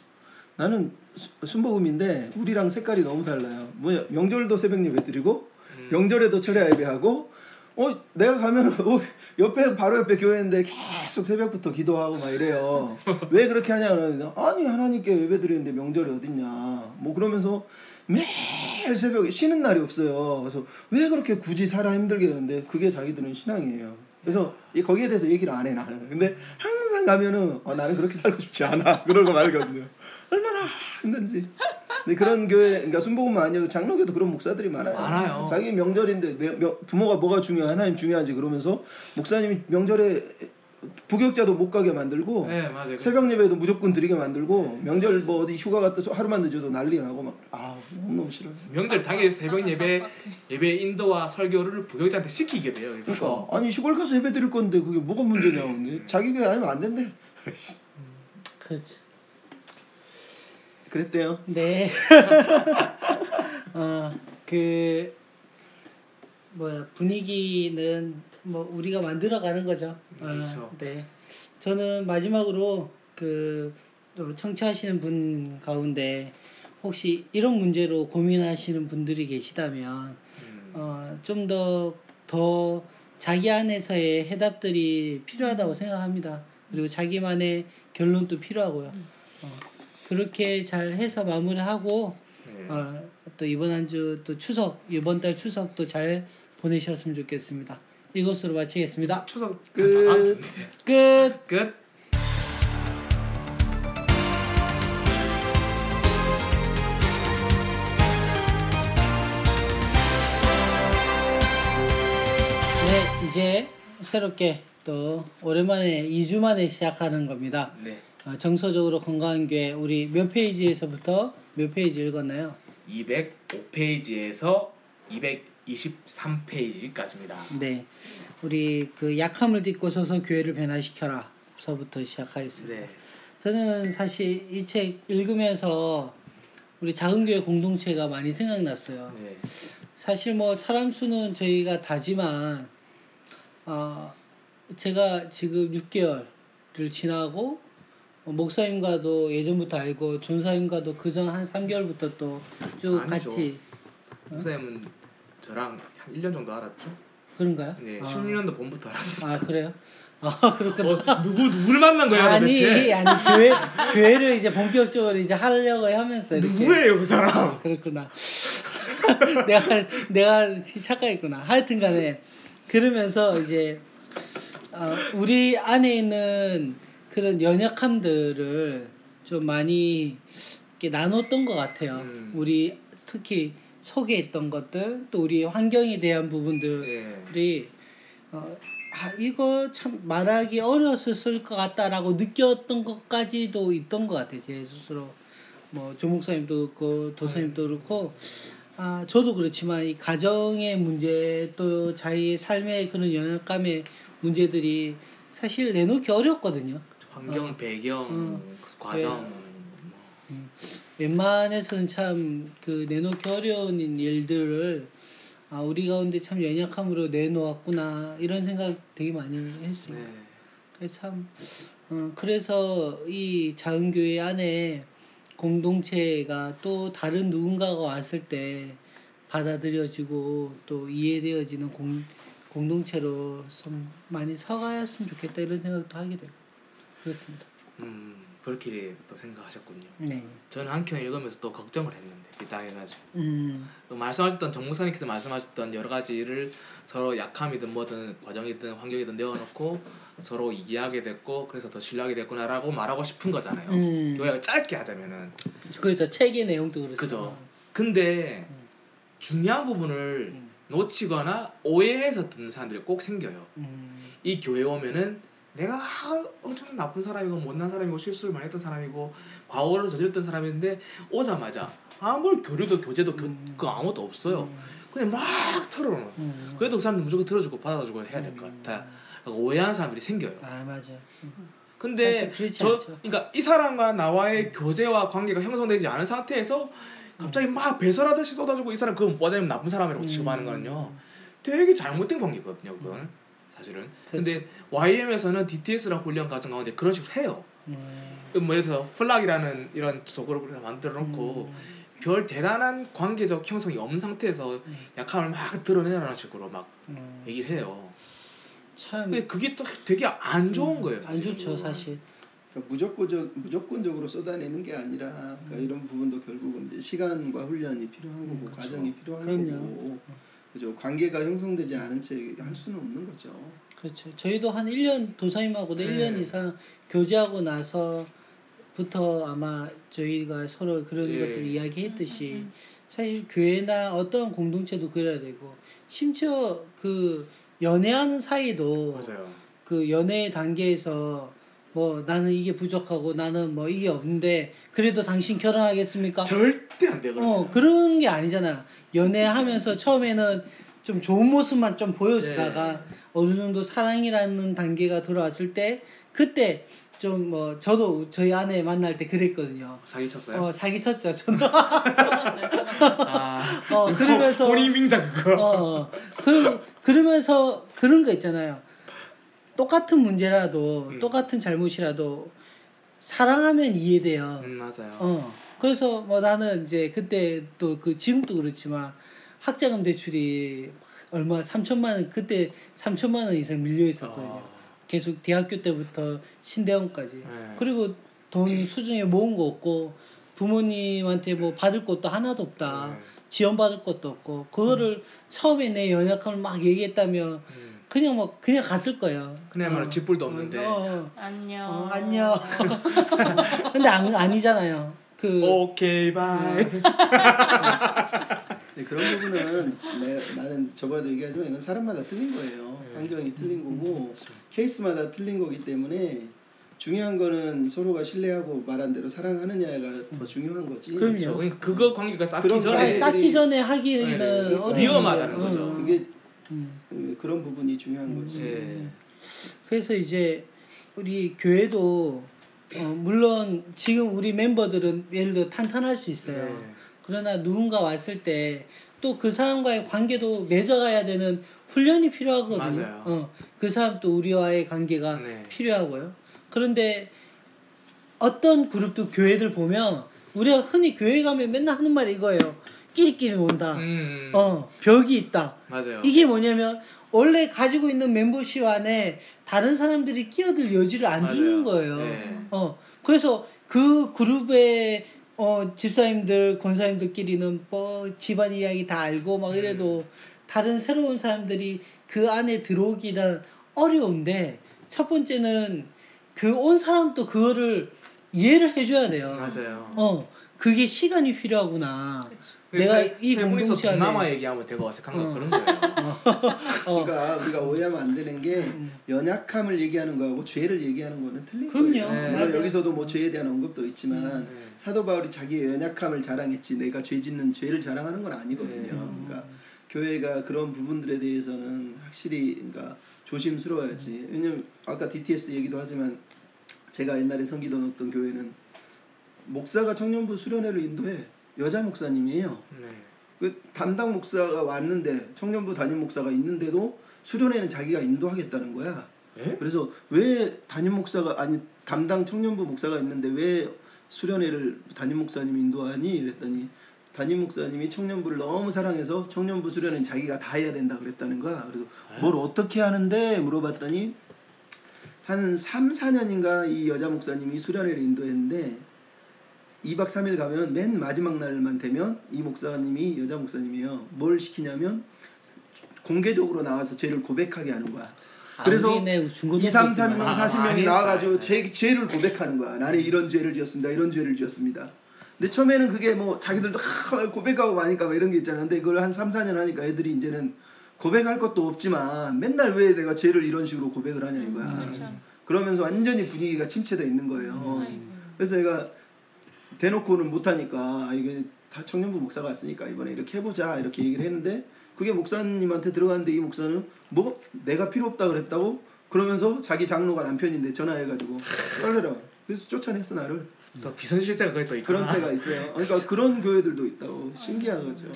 나는 수- 순복음인데 우리랑 색깔이 너무 달라요. 뭐냐 명절도 새벽 예배 드리고 음. 명절에도 철야 예배하고 어 내가 가면 어, 옆에 바로 옆에 교회인데 계속 새벽부터 기도하고 막 이래요. 왜 그렇게 하냐는 아니 하나님께 예배 드리는데 명절이 어딨냐. 뭐 그러면서 매일 새벽에 쉬는 날이 없어요. 그래서 왜 그렇게 굳이 살아 힘들게 하는데 그게 자기들은 신앙이에요. 그래서 이 거기에 대해서 얘기를 안 해 나는. 근데 항상 가면은 어, 나는 그렇게 살고 싶지 않아. 그러고 말거든요. 얼마나 힘든지. 근데 그런 교회, 그러니까 순복음만 아니어도 장로교도 그런 목사들이 많아요. 많아요. 자기 명절인데 명- 명- 부모가 뭐가 중요해 하나님 중요하지 그러면서 목사님이 명절에 부격자도 못 가게 만들고 네 맞아요 새벽 예배도 무조건 드리게 만들고 명절 뭐 어디 휴가 갔다 하루만 늦어도 난리 나고 막 아 너무 싫어. 명절 당일 새벽 예배 예배 인도와 설교를 부교자한테 시키게 돼요 일부러. 그러니까 아니 시골 가서 예배 드릴 건데 그게 뭐가 문제냐 근데 자기 교회 아니면 안 된대. 그렇죠. 그랬대요. 네. 어, 그 뭐야 분위기는 뭐 우리가 만들어 가는 거죠. 그렇죠. 어, 네. 저는 마지막으로 그또 청취하시는 분 가운데 혹시 이런 문제로 고민하시는 분들이 계시다면 음. 어, 좀 더 더 자기 안에서의 해답들이 필요하다고 생각합니다. 그리고 자기만의 결론도 필요하고요. 어, 그렇게 잘 해서 마무리하고 네. 어, 또 이번 한 주 또 추석 이번 달 추석도 잘 보내셨으면 좋겠습니다. 이것으로 마치겠습니다. 추석 끝. 끝. 끝. 네, 이제 새롭게 또 오랜만에 2주 만에 시작하는 겁니다. 네. 어, 정서적으로 건강한 교회 우리 몇 페이지에서부터 몇 페이지 읽었나요? 205페이지에서 223페이지까지입니다. 네, 우리 그 약함을 딛고 서서 교회를 변화시켜라 서부터 시작하겠습니다. 네. 저는 사실 이 책 읽으면서 우리 작은 교회 공동체가 많이 생각났어요. 네. 사실 뭐 사람 수는 저희가 다지만 어 제가 지금 6개월을 지나고 어, 목사님과도 예전부터 알고 존사님과도 그전 한 3개월부터 또 쭉. 같이 목사님은 저랑 한 1년 정도 알았죠? 그런가요? 네. 아, 16년도 봄부터 알았어요. 아 그래요? 아 그렇구나. 어, 누구 누구를 만난 거야 아니 도대체? 아니 교회 교회를 이제 본격적으로 이제 하려고 하면서 이렇게. 누구예요 그 사람? 그렇구나. 내가 내가 착각했구나. 하여튼간에 그러면서 이제 어, 우리 안에 있는 그런 연약함들을 좀 많이 이렇게 나눴던 것 같아요. 음. 우리 특히 속에 있던 것들 또 우리 환경에 대한 부분들이 네. 어, 아, 이거 참 말하기 어려웠을 것 같다라고 느꼈던 것까지도 있던 것 같아요. 제 스스로. 뭐, 조목사님도 그렇고, 도사님도 그렇고, 아, 저도 그렇지만 이 가정의 문제 또 자기의 삶의 그런 연약감의 문제들이 사실 내놓기 어렵거든요. 환경, 어. 배경, 음. 과정. 웬만해서는 참 그 내놓기 어려운 일들을 아, 우리 가운데 참 연약함으로 내놓았구나 이런 생각 되게 많이 했습니다. 네. 그래서 참 어, 그래서 이 작은 교회 안에 공동체가 또 다른 누군가가 왔을 때 받아들여지고 또 이해되어지는 공, 공동체로 좀 많이 서가였으면 좋겠다 이런 생각도 하게 돼요. 그렇습니다. 음 그렇게 또 생각하셨군요. 네. 저는 한켠 읽으면서 또 걱정을 했는데 비당해가지고 음. 그 말씀하셨던 정 목사님께서 말씀하셨던 여러 가지를 서로 약함이든 뭐든 과정이든 환경이든 내어놓고 서로 이해하게 됐고 그래서 더 신뢰하게 됐구나라고 말하고 싶은 거잖아요. 음. 교회가 짧게 하자면은 그렇죠. 책의 내용도 그렇죠. 그죠. 근데 중요한 부분을 음. 놓치거나 오해해서 듣는 사람들이 꼭 생겨요. 음. 이 교회 오면은 내가 아, 엄청 나쁜 사람이고 못난 사람이고 실수를 많이 했던 사람이고 과오를 저질렀던 사람인데 오자마자 아무 교류도 교제도 교, 음. 그 아무것도 없어요. 그냥 막 털어놓는. 음. 그래도 그 사람들 무조건 들어주고 받아주고 해야 될 것 같아. 그러니까 오해하는 사람들이 생겨요. 아 맞아. 근데 사실 그렇지 저 않죠. 그러니까 이 사람과 나와의 교제와 관계가 형성되지 않은 상태에서 갑자기 막 배설하듯이 쏟아주고 이 사람 그건 뻗으면 나쁜 사람이라고 음. 취급하는 거는요. 되게 잘못된 관계거든요. 그건 사실은. 그렇죠. 근데 YM에서는 DTS랑 훈련 과정 가운데 그런 식으로 해요. 음. 뭐 예를 들어서 플락이라는 이런 소그룹을 만들어 놓고 별 대단한 관계적 형성이 없는 상태에서 음. 약함을 막 드러내라는 식으로 막 음. 얘기를 해요. 참 근데 그게 또 되게 안 좋은 거예요. 음. 안. 좋죠 사실. 그러니까 무조건적 무조건적으로 쏟아내는 게 아니라 그러니까 이런 부분도 결국은 이제 시간과 훈련이 필요한 거고 음, 과정이 필요한 그럼요. 거고 그죠 관계가 형성되지 않은 채 할 수는 없는 거죠. 그렇죠. 저희도 한 1년 도사님하고도 네. 1년 이상 교제하고 나서부터 아마 저희가 서로 그런 예. 것들을 이야기했듯이 음, 사실 교회나 어떤 공동체도 그래야 되고 심지어 그 연애하는 사이도 맞아요. 그 연애 단계에서 뭐 나는 이게 부족하고 나는 뭐 이게 없는데 그래도 당신 결혼하겠습니까? 절대 안 돼. 그러면. 어 그런 게 아니잖아. 연애하면서 처음에는 좀 좋은 모습만 좀 보여주다가 네. 어느 정도 사랑이라는 단계가 들어왔을 때 그때 좀 뭐 저도 저희 아내 만날 때 그랬거든요. 사기 쳤어요. 어 사기 쳤죠 저는. 속았어요. 아. 어 그러면서 본인 명작 그거. 어 그, 그러면서 그런 거 있잖아요. 똑같은 문제라도 음. 똑같은 잘못이라도 사랑하면 이해돼요. 음 맞아요. 어. 그래서 뭐 나는 이제 그때 또 그 지금도 그렇지만 학자금 대출이 얼마 3천만 원 그때 3천만 원 이상 밀려 있었거든요. 어. 계속 대학교 때부터 신대원까지. 네. 그리고 돈 수중에 모은 거 없고 부모님한테 뭐 받을 것도 하나도 없다. 네. 지원 받을 것도 없고 그거를 처음에 내 연약함을 막 얘기했다면 음. 그냥 뭐 그냥 갔을 거예요. 그냥말로 어. 쥐뿔도 없는데. 어, 어. 안녕. 어, 안녕. 근데 안, 아니잖아요. 그 okay bye. 네, 그런 부분은 내, 나는 저번에도 얘기하지만 이건 사람마다 틀린 거예요. 네. 환경이 틀린 거고 케이스마다 틀린 거기 때문에 중요한 거는 서로가 신뢰하고 말한 대로 사랑하느냐가 더 중요한 거지. 그럼요. 그렇죠. 그러니까 그거 관계가 쌓기 전에 쌓기 전에 하기는 네, 위험하다는. 거죠. 어. 그게 음. 어, 그런 부분이 중요한 거지. 예. 그래서 이제 우리 교회도 어, 물론 지금 우리 멤버들은 예를 들어 탄탄할 수 있어요. 네. 그러나 누군가 왔을 때 또 그 사람과의 관계도 맺어가야 되는 훈련이 필요하거든요. 맞아요. 어, 그 사람 또 우리와의 관계가 네. 필요하고요. 그런데 어떤 그룹도 교회들 보면 우리가 흔히 교회 가면 맨날 하는 말이 이거예요. 끼리끼리 논다. 음. 어, 벽이 있다. 맞아요. 이게 뭐냐면 원래 가지고 있는 멤버십 안에 다른 사람들이 끼어들 여지를 안 맞아요. 주는 거예요. 네. 어 그래서 그 그룹의 어 집사님들 권사님들끼리는 뭐 집안 이야기 다 알고 막 이래도 음. 다른 새로운 사람들이 그 안에 들어오기는 어려운데 첫 번째는 그 온 사람도 그거를 이해를 해줘야 돼요. 맞아요. 어 그게 시간이 필요하구나. 내가 세- 이 공동체 안에 동남아 얘기하면 되게 어색한 거 어. 그런 거예요. 어, 그러니까 우리가 오해하면 안 되는 게 음. 연약함을 얘기하는 거하고 죄를 얘기하는 거는 틀린 그럼요. 거예요. 네. 물론 맞아요. 여기서도 뭐 죄에 대한 언급도 있지만 네. 사도 바울이 자기의 연약함을 자랑했지 내가 죄 짓는 죄를 자랑하는 건 아니거든요. 네. 그러니까 교회가 그런 부분들에 대해서는 확실히 그러니까 조심스러워야지. 왜냐면 아까 DTS 얘기도 하지만 제가 옛날에 섬기던 어떤 교회는 목사가 청년부 수련회를 인도해 여자 목사님이에요. 네. 그 담당 목사가 왔는데 청년부 담임 목사가 있는데도 수련회는 자기가 인도하겠다는 거야. 예? 그래서 왜 담임 목사가 아니 담당 청년부 목사가 있는데 왜 수련회를 담임 목사님이 인도하니? 그랬더니 담임 목사님이 청년부를 너무 사랑해서 청년부 수련회는 자기가 다 해야 된다 그랬다는 거야. 그래서 뭘 어떻게 하는데 물어봤더니 한 3, 4년인가 이 여자 목사님이 수련회를 인도했는데 2박 3일 가면 맨 마지막 날만 되면 이 목사님이 여자 목사님이에요. 뭘 시키냐면 공개적으로 나와서 죄를 고백하게 하는 거야. 그래서 아무리네 중고등부 2, 3, 있지만 3명, 아, 40명이 아니, 나와가지고 아니. 죄, 죄를 고백하는 거야. 나는 이런 죄를 지었습니다. 이런 죄를 지었습니다. 근데 처음에는 그게 뭐 자기들도 하, 고백하고 마니까 뭐 이런 게 있잖아. 근데 그걸 한 3, 4년 하니까 애들이 이제는 고백할 것도 없지만 맨날 왜 내가 죄를 이런 식으로 고백을 하냐 이거야. 그렇죠. 그러면서 완전히 분위기가 침체돼 있는 거예요. 아이고. 그래서 내가 대놓고는 못하니까 아, 이게 다 청년부 목사가 왔으니까 이번에 이렇게 해보자 이렇게 얘기를 했는데 그게 목사님한테 들어갔는데 이 목사는 뭐? 내가 필요 없다 그랬다고? 그러면서 자기 장로가 남편인데 전화해가지고 썰래라. 그래서 쫓아냈어 나를. 또 비선 실세가 그게 또 있구나. 그런 때가 있어요. 그러니까 그런 교회들도 있다고. 신기한 거죠.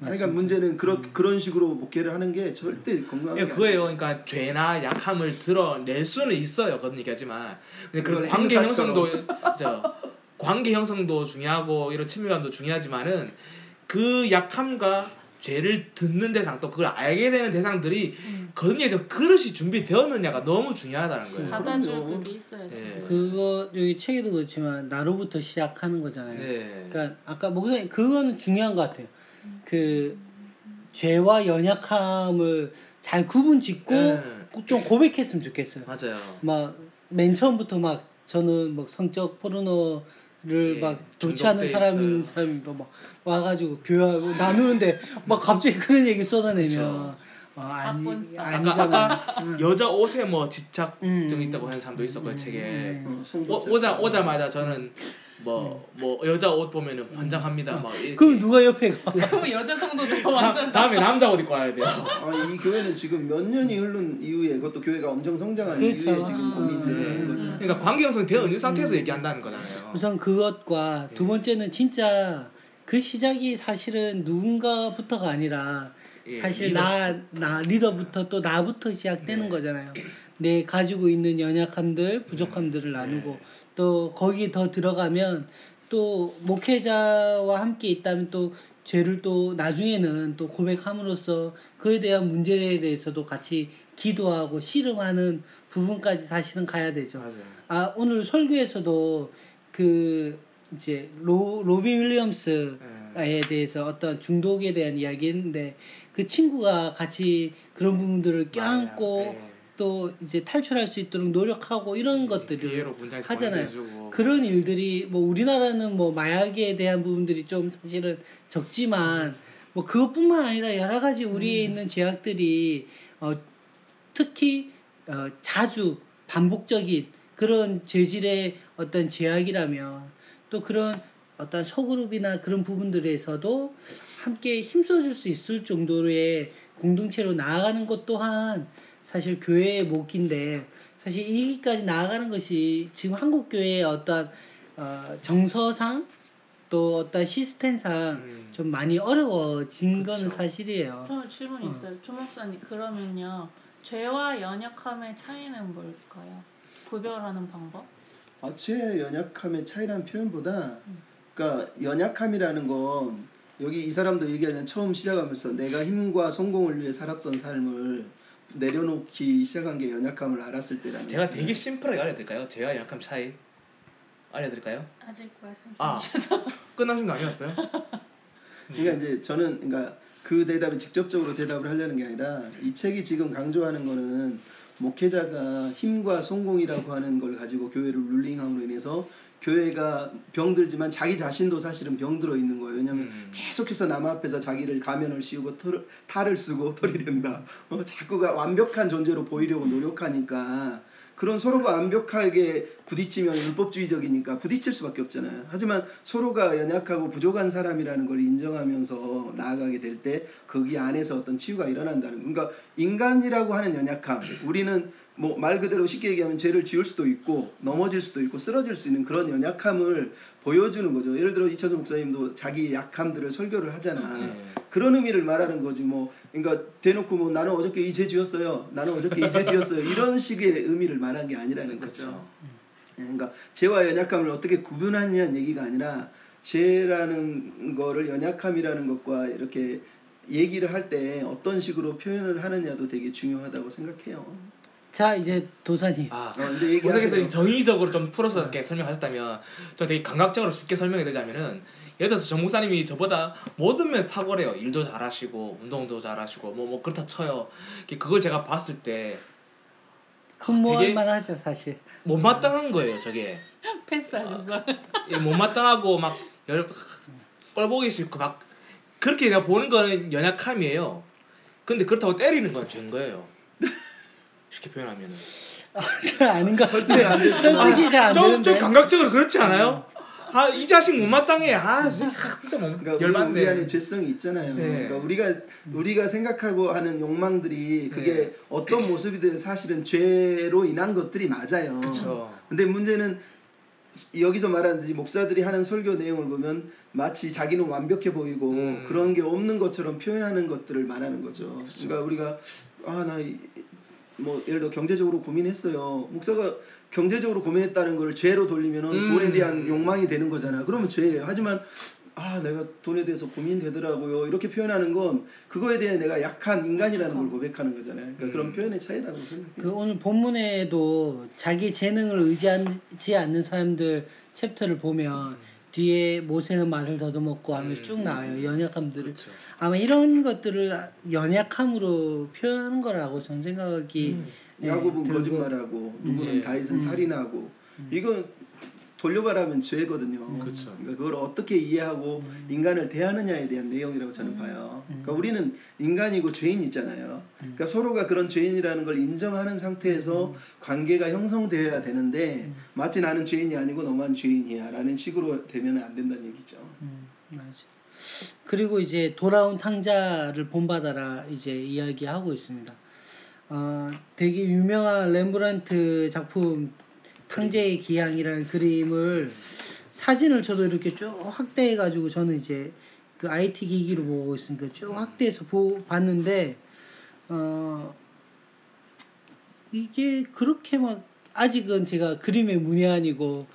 그러니까 문제는 그런 그런 식으로 목회를 하는 게 절대 건강한 게 예, 그거예요. 그러니까 죄나 약함을 드러낼 수는 있어요. 그런 얘기하지만. 근데 그 관계. 형성도 저 관계 형성도 중요하고 이런 친밀감도 중요하지만은 그 약함과 죄를 듣는 대상 또 그걸 알게 되는 대상들이 음. 거기에 저 그릇이 준비되었느냐가 너무 중요하다는 거예요. 받아줄. 그게 있어야죠. 예. 그거 여기 책에도 그렇지만 나로부터 시작하는 거잖아요. 네. 그러니까 아까 목사님 그거는 중요한 것 같아요. 그 죄와 연약함을 잘 구분짓고 네. 좀 고백했으면 좋겠어요. 맞아요. 막 맨 처음부터 막 저는 막 성적 포르노 를 예, 막 도취하는 중독돼 사람인. 사람이 막 와가지고 교회하고 나누는데 막 갑자기 그런 얘기 쏟아내면. 어, 아니 사람. 아까. 아까 여자 옷에 뭐 집착증 음. 있다고 하는 사람도 있었고요 책에 어, 오. 오자 오자마자 저는 뭐 뭐 여자 옷 보면은 환장합니다 막 이렇게. 그럼 누가 옆에 가? 그럼 여자 성도도 다, 완전 다음에 남자 옷 입고 와야 돼요. 아, 이 교회는 지금 몇 년이 흐른 이후에 그것도 교회가 엄청 성장한 그렇죠. 이후에 지금 고민들을 하는 거죠. 음. 그러니까 관계 형성이 되어 있는 상태에서 얘기한다는 거잖아요. 우선 그것과 두 번째는 진짜 그 시작이 사실은 누군가부터가 아니라 예, 사실 리더. 나, 나 리더부터 또 나부터 시작되는 네. 거잖아요. 내 가지고 있는 연약함들, 부족함들을 나누고 네. 또 거기 더 들어가면 또 목회자와 함께 있다면 또 죄를 또 나중에는 또 고백함으로써 그에 대한 문제에 대해서도 같이 기도하고 씨름하는 부분까지 사실은 가야 되죠. 맞아요. 아 오늘 설교에서도 그 이제 로 로빈 윌리엄스에 예. 대해서 어떤 중독에 대한 이야기했는데 그 친구가 같이 그런 부분들을 껴안고. 예. 또 이제 탈출할 수 있도록 노력하고 이런 것들을 피해로 분장해서 하잖아요. 보내주고. 그런 일들이 뭐 우리나라는 뭐 마약에 대한 부분들이 좀 사실은 적지만 뭐 그것뿐만 아니라 여러 가지 우리에 있는 제약들이 어 특히 어 자주 반복적인 그런 재질의 어떤 제약이라면 또 그런 어떤 소그룹이나 그런 부분들에서도 함께 힘써줄 수 있을 정도의 공동체로 나아가는 것 또한 사실 교회의 목인데 사실 이기까지 나아가는 것이 지금 한국 교회의 어떤 어, 정서상 또 어떤 시스템상 음. 좀 많이 어려워진 거는 그렇죠. 사실이에요. 저 질문 어. 있어요. 조 목사님 그러면요 죄와 연약함의 차이는 뭘까요? 구별하는 방법? 아, 죄 연약함의 차이라는 표현보다 그러니까 연약함이라는 건 여기 이 사람도 얘기하잖아 처음 시작하면서 내가 힘과 성공을 위해 살았던 삶을 내려놓기 시작한 게 연약함을 알았을 때라는 제가 거잖아요. 되게 심플하게 알려드릴까요? 죄와 약함 차이 알려드릴까요? 아직 말씀 아. 주셔서 끝나신 거 아니었어요? 그러니까 이제 저는 그러니까 그 대답에 직접적으로 대답을 하려는 게 아니라 이 책이 지금 강조하는 거는 목회자가 힘과 성공이라고 하는 걸 가지고 교회를 룰링함으로 인해서 교회가 병들지만 자기 자신도 사실은 병들어 있는 거예요. 왜냐하면 음. 계속해서 남 앞에서 자기를 가면을 씌우고 털을, 탈을 쓰고 털이 된다. 어, 자꾸가 완벽한 존재로 보이려고 노력하니까 그런 서로가 완벽하게 부딪히면 율법주의적이니까 부딪힐 수밖에 없잖아요. 하지만 서로가 연약하고 부족한 사람이라는 걸 인정하면서 나아가게 될 때 거기 안에서 어떤 치유가 일어난다는 거. 그러니까 인간이라고 하는 연약함, 우리는 뭐 말 그대로 쉽게 얘기하면 죄를 지을 수도 있고 넘어질 수도 있고 쓰러질 수 있는 그런 연약함을 보여주는 거죠. 예를 들어 이철수 목사님도 자기 약함들을 설교를 하잖아. 네. 그런 의미를 말하는 거지 뭐 그러니까 대놓고 뭐 나는 어저께 이 죄 지었어요 나는 어저께 이 죄 지었어요 이런 식의 의미를 말한 게 아니라는 거죠 그렇죠. 예, 그러니까 죄와 연약함을 어떻게 구분하느냐는 얘기가 아니라 죄라는 거를 연약함이라는 것과 이렇게 얘기를 할 때 어떤 식으로 표현을 하느냐도 되게 중요하다고 생각해요 자 이제 도사님. 아, 어, 이제. 고생해서 정의적으로 좀 풀어서 이렇게 설명하셨다면 저 되게 감각적으로 쉽게 설명해 드리자면은 예를 들어서 정 목사님이 저보다 모든 면에서 탁월해요. 일도 잘하시고 운동도 잘하시고 뭐뭐 그렇다 쳐요. 그걸 제가 봤을 때 흠모할 되게- 만하죠 사실. 못마땅한 거예요. 저게 패스하셨어. 예, 못마땅하고 막열 꼴보기 싫고 막 그렇게 내가 보는 거는 연약함이에요. 근데 그렇다고 때리는 건 죄인 거예요. 쉽게 표현하면은 아닌가? 설득이 안 됐지만 설득이 잘안 좀, 되는데. 좀 감각적으로 그렇지 않아요? 아 이 자식 못마땅해. 아 진짜 진짜 못 그러니까 우리, 열받네. 우리 안에 죄성이 있잖아요. 네. 그러니까 우리가 우리가 생각하고 하는 욕망들이 그게 네. 어떤 모습이든 사실은 죄로 인한 것들이 맞아요. 그렇죠. 근데 문제는 여기서 말하는 이 목사들이 하는 설교 내용을 보면 마치 자기는 완벽해 보이고 음. 그런 게 없는 것처럼 표현하는 것들을 말하는 거죠. 그렇죠. 그러니까 우리가 아 나 뭐 예를 들어 경제적으로 고민했어요. 목사가 경제적으로 고민했다는 걸 죄로 돌리면은 음. 돈에 대한 욕망이 되는 거잖아. 그러면 죄예요. 하지만 아 내가 돈에 대해서 고민되더라고요. 이렇게 표현하는 건 그거에 대해 내가 약한 인간이라는 걸 고백하는 거잖아요. 그러니까 음. 그런 표현의 차이라고 생각해요. 그 오늘 본문에도 자기 재능을 의지하지 않는 사람들 챕터를 보면 뒤에 모세는 말을 더듬었고 하면서 음. 쭉 나와요 연약함들을 그렇죠. 아마 이런 것들을 연약함으로 표현하는 거라고 저는 생각이 음. 예, 야곱은 들고. 거짓말하고 누구는 예. 다윗은 음. 살인하고 이건 돌려말하면 죄거든요. 그렇죠. 그러니까 그걸 어떻게 이해하고 인간을 대하느냐에 대한 내용이라고 저는 봐요. 그러니까 우리는 인간이고 죄인이 있잖아요. 그러니까 서로가 그런 죄인이라는 걸 인정하는 상태에서 관계가 형성되어야 되는데 마치 나는 죄인이 아니고 너만 죄인이야라는 식으로 되면 안 된다는 얘기죠. 음, 맞아. 그리고 이제 돌아온 탕자를 본받아라 이제 이야기하고 있습니다. 어, 되게 유명한 렘브란트 작품 탕제의 기향이라는 그림을 사진을 저도 이렇게 쭉 확대해 가지고 저는 이제 그 IT 기기로 보고 있으니까 쭉 확대해서 보, 봤는데 어 이게 그렇게 막 아직은 제가 그림의 문외한이고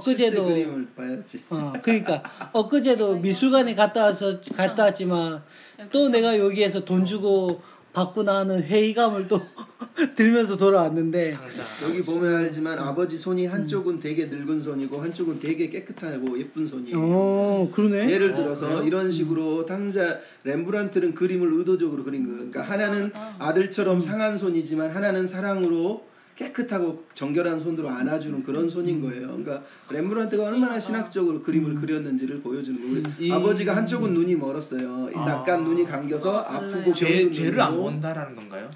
실제 엊그제도 그림을 봐야지. 어, 그러니까 엊그제도 미술관에 갔다 와서 갔다 왔지만 또 내가 여기에서 돈 주고 받구나 하는 회의감을 또 들면서 돌아왔는데 당장 여기 보면 알지만 아버지 손이 한쪽은 되게 늙은 손이고 한쪽은 되게 깨끗하고 예쁜 손이에요. 어 그러네 예를 어, 들어서 그래요? 이런 식으로 탕자 렘브란트는 그림을 의도적으로 그린 거예요. 그러니까 하나는 아들처럼 상한 손이지만 하나는 사랑으로 깨끗하고 정결한 손으로 안아주는 그런 손인 거예요. 그러니까 렘브란트가 얼마나 신학적으로 그림을 그렸는지를 보여주는 거예요. 이- 아버지가 한쪽은 눈이 멀었어요. 아. 약간 눈이 감겨서 아 프고 달라요. 죄 병든 죄를 안 본다라는 건가요?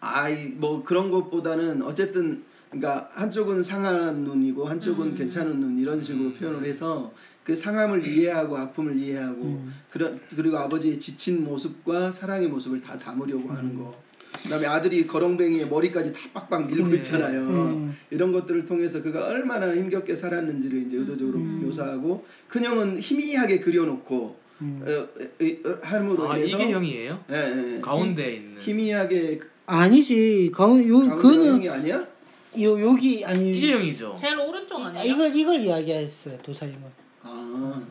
아이 뭐 그런 것보다는 어쨌든 그러니까 한쪽은 상한 눈이고 한쪽은 음. 괜찮은 눈 이런 식으로 음. 표현을 해서 그 상함을 이해하고 아픔을 이해하고 음. 그런 그리고 아버지의 지친 모습과 사랑의 모습을 다 담으려고 하는 거. 그다음에 아들이 거렁뱅이에 머리까지 다 빡빡 밀고 음. 있잖아요. 음. 이런 것들을 통해서 그가 얼마나 힘겹게 살았는지를 이제 의도적으로 음. 묘사하고 큰형은 희미하게 그려놓고 음. 어, 어, 어, 함으로 아 인해서 이게 형이에요? 예, 예. 가운데 있는 희미하게 아니지 가운 요 가운데 그는 형이 아니야? 요 여기 아니 이게 형이죠. 제일 오른쪽 아니에요? 이걸 이걸 이야기했어요 도사님은 아.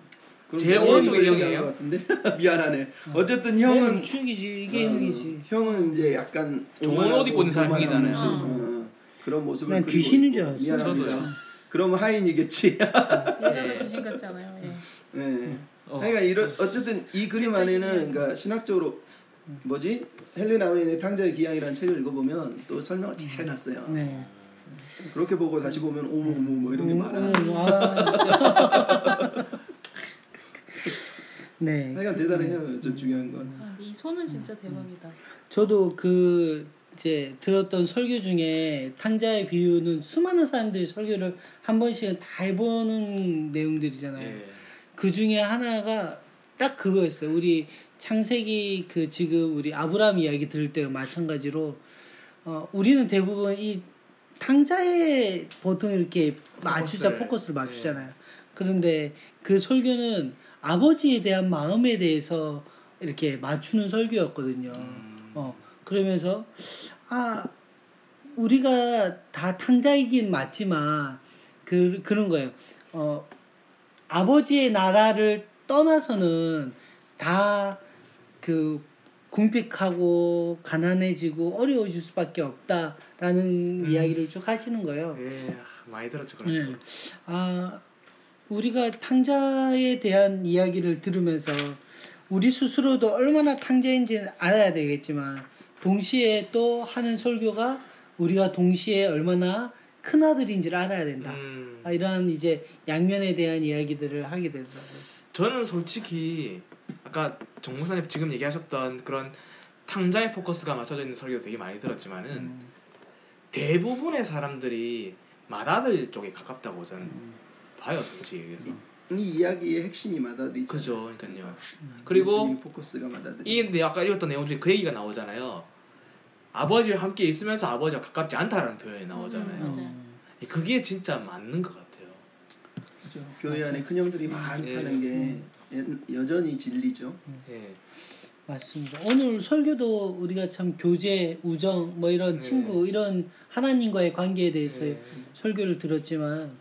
그럼 제일 내가 오른쪽이 형이에요? 미안하네. 어쨌든 형은 추억이지 이게 어, 형이지 형은 이제 약간 좋은 오만하고 옷 입고 있는 사람 형이잖아요. 모습, 어. 어, 그런 모습을 난 그리고 귀신인. 줄 알았어. 미안합니다. 그러면 하인이겠지. 예전에 귀신 같잖아요. 예. 네. 어. 그러니까 이런 어쨌든 이 그림 진짜 안에는. 그러니까 신학적으로 뭐지 헬레나 웨인의 탕자의 기양이라는 책을 읽어보면 또 설명을 잘 해놨어요. 네 그렇게 보고 다시 보면 어머 어머 뭐 이런 게 음, 많아. 네 하여간 대단해요. 저 중요한 건. 아, 근데 이 손은 진짜 대박이다. 저도 그 이제 들었던 설교 중에 탕자의 비유는 수많은 사람들이 설교를 한 번씩은 다 해보는 내용들이잖아요. 예. 그 중에 하나가 딱 그거였어요. 우리 창세기 그 지금 우리 아브라함 이야기 들을 때랑 마찬가지로 어 우리는 대부분 이 탕자에 보통 이렇게 맞추자 포커스를. 포커스를 맞추잖아요. 그런데 그 설교는 아버지에 대한 마음에 대해서 이렇게 맞추는 설교였거든요. 음. 어 그러면서 아 우리가 다 탕자이긴 맞지만 그 그런 거예요. 어 아버지의 나라를 떠나서는 다 그 궁핍하고 가난해지고 어려워질 수밖에 없다라는 이야기를 쭉 하시는 거예요. 예, 많이 들었죠 그런 네. 거. 아 우리가 탕자에 대한 이야기를 들으면서 우리 스스로도 얼마나 탕자인지 알아야 되겠지만 동시에 또 하는 설교가 우리가 동시에 얼마나 큰 아들인지를 알아야 된다. 음, 아, 이런 이제 양면에 대한 이야기들을 하게 되더라고요. 저는 솔직히 아까 정 목사님 지금 얘기하셨던 그런 탕자의 포커스가 맞춰져 있는 설교도 되게 많이 들었지만은 음. 대부분의 사람들이 맏아들 쪽에 가깝다고 저는 봐요 솔직히 얘기해서 이 이야기의 핵심이 마다들이죠. 그죠 그러니까요 그리고 예수님이 포커스가 마다들. 이 내- 아까 읽었던 내용 중에 그 얘기가 나오잖아요 아버지와 함께 있으면서 아버지와 가깝지 않다라는 표현이 나오잖아요 음. 맞아요. 그게 진짜 맞는 것 같아요 그죠. 교회 안에 큰형들이 많다는 게 여- 여전히 진리죠. 예. 맞습니다. 오늘 설교도 우리가 참 교제, 우정, 뭐 이런 네. 친구, 이런 하나님과의 관계에 대해서 네. 설교를 들었지만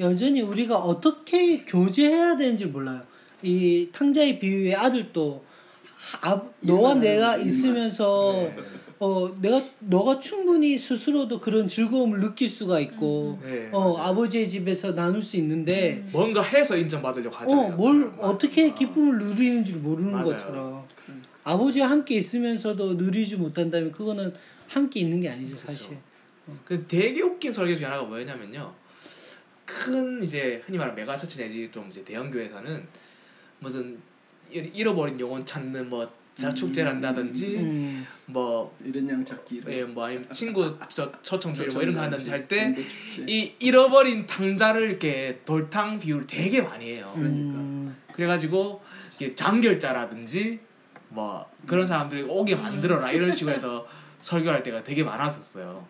여전히 우리가 어떻게 교제해야 되는지 몰라요. 이 탕자의 비유의 아들도 아, 너와 내가 있으면서 네. 어 내가 너가 충분히 스스로도 그런 즐거움을 느낄 수가 있고 네, 어. 아버지의 집에서 나눌 수 있는데 뭔가 해서 인정받으려고 하잖아요 어, 뭘 맞아요. 어떻게 기쁨을 누리는지를 모르는 맞아요. 것처럼 아버지와 함께 있으면서도 누리지 못한다면 그거는 함께 있는 게 아니죠 사실. 그 되게 웃긴 설교 중에 하나가 뭐였냐면요. 큰 이제 흔히 말하는 mega church 내지 좀 이제 대형 교회에서는 무슨 잃- 잃어버린 영혼 찾는 뭐 자축제를 한다든지 음, 뭐 이런 양 찾기 이런. 예, 뭐 아니면 친구 저 초청주일 뭐 이런 거 하든지 할 때. 이 잃어버린 탕자를 이렇게 돌탕 비유를 되게 많이 해요. 음, 그래가지고 이게 장결자라든지 뭐 그런 사람들이 오게 만들어라 이런 식으로 해서 설교할 때가 되게 많았었어요.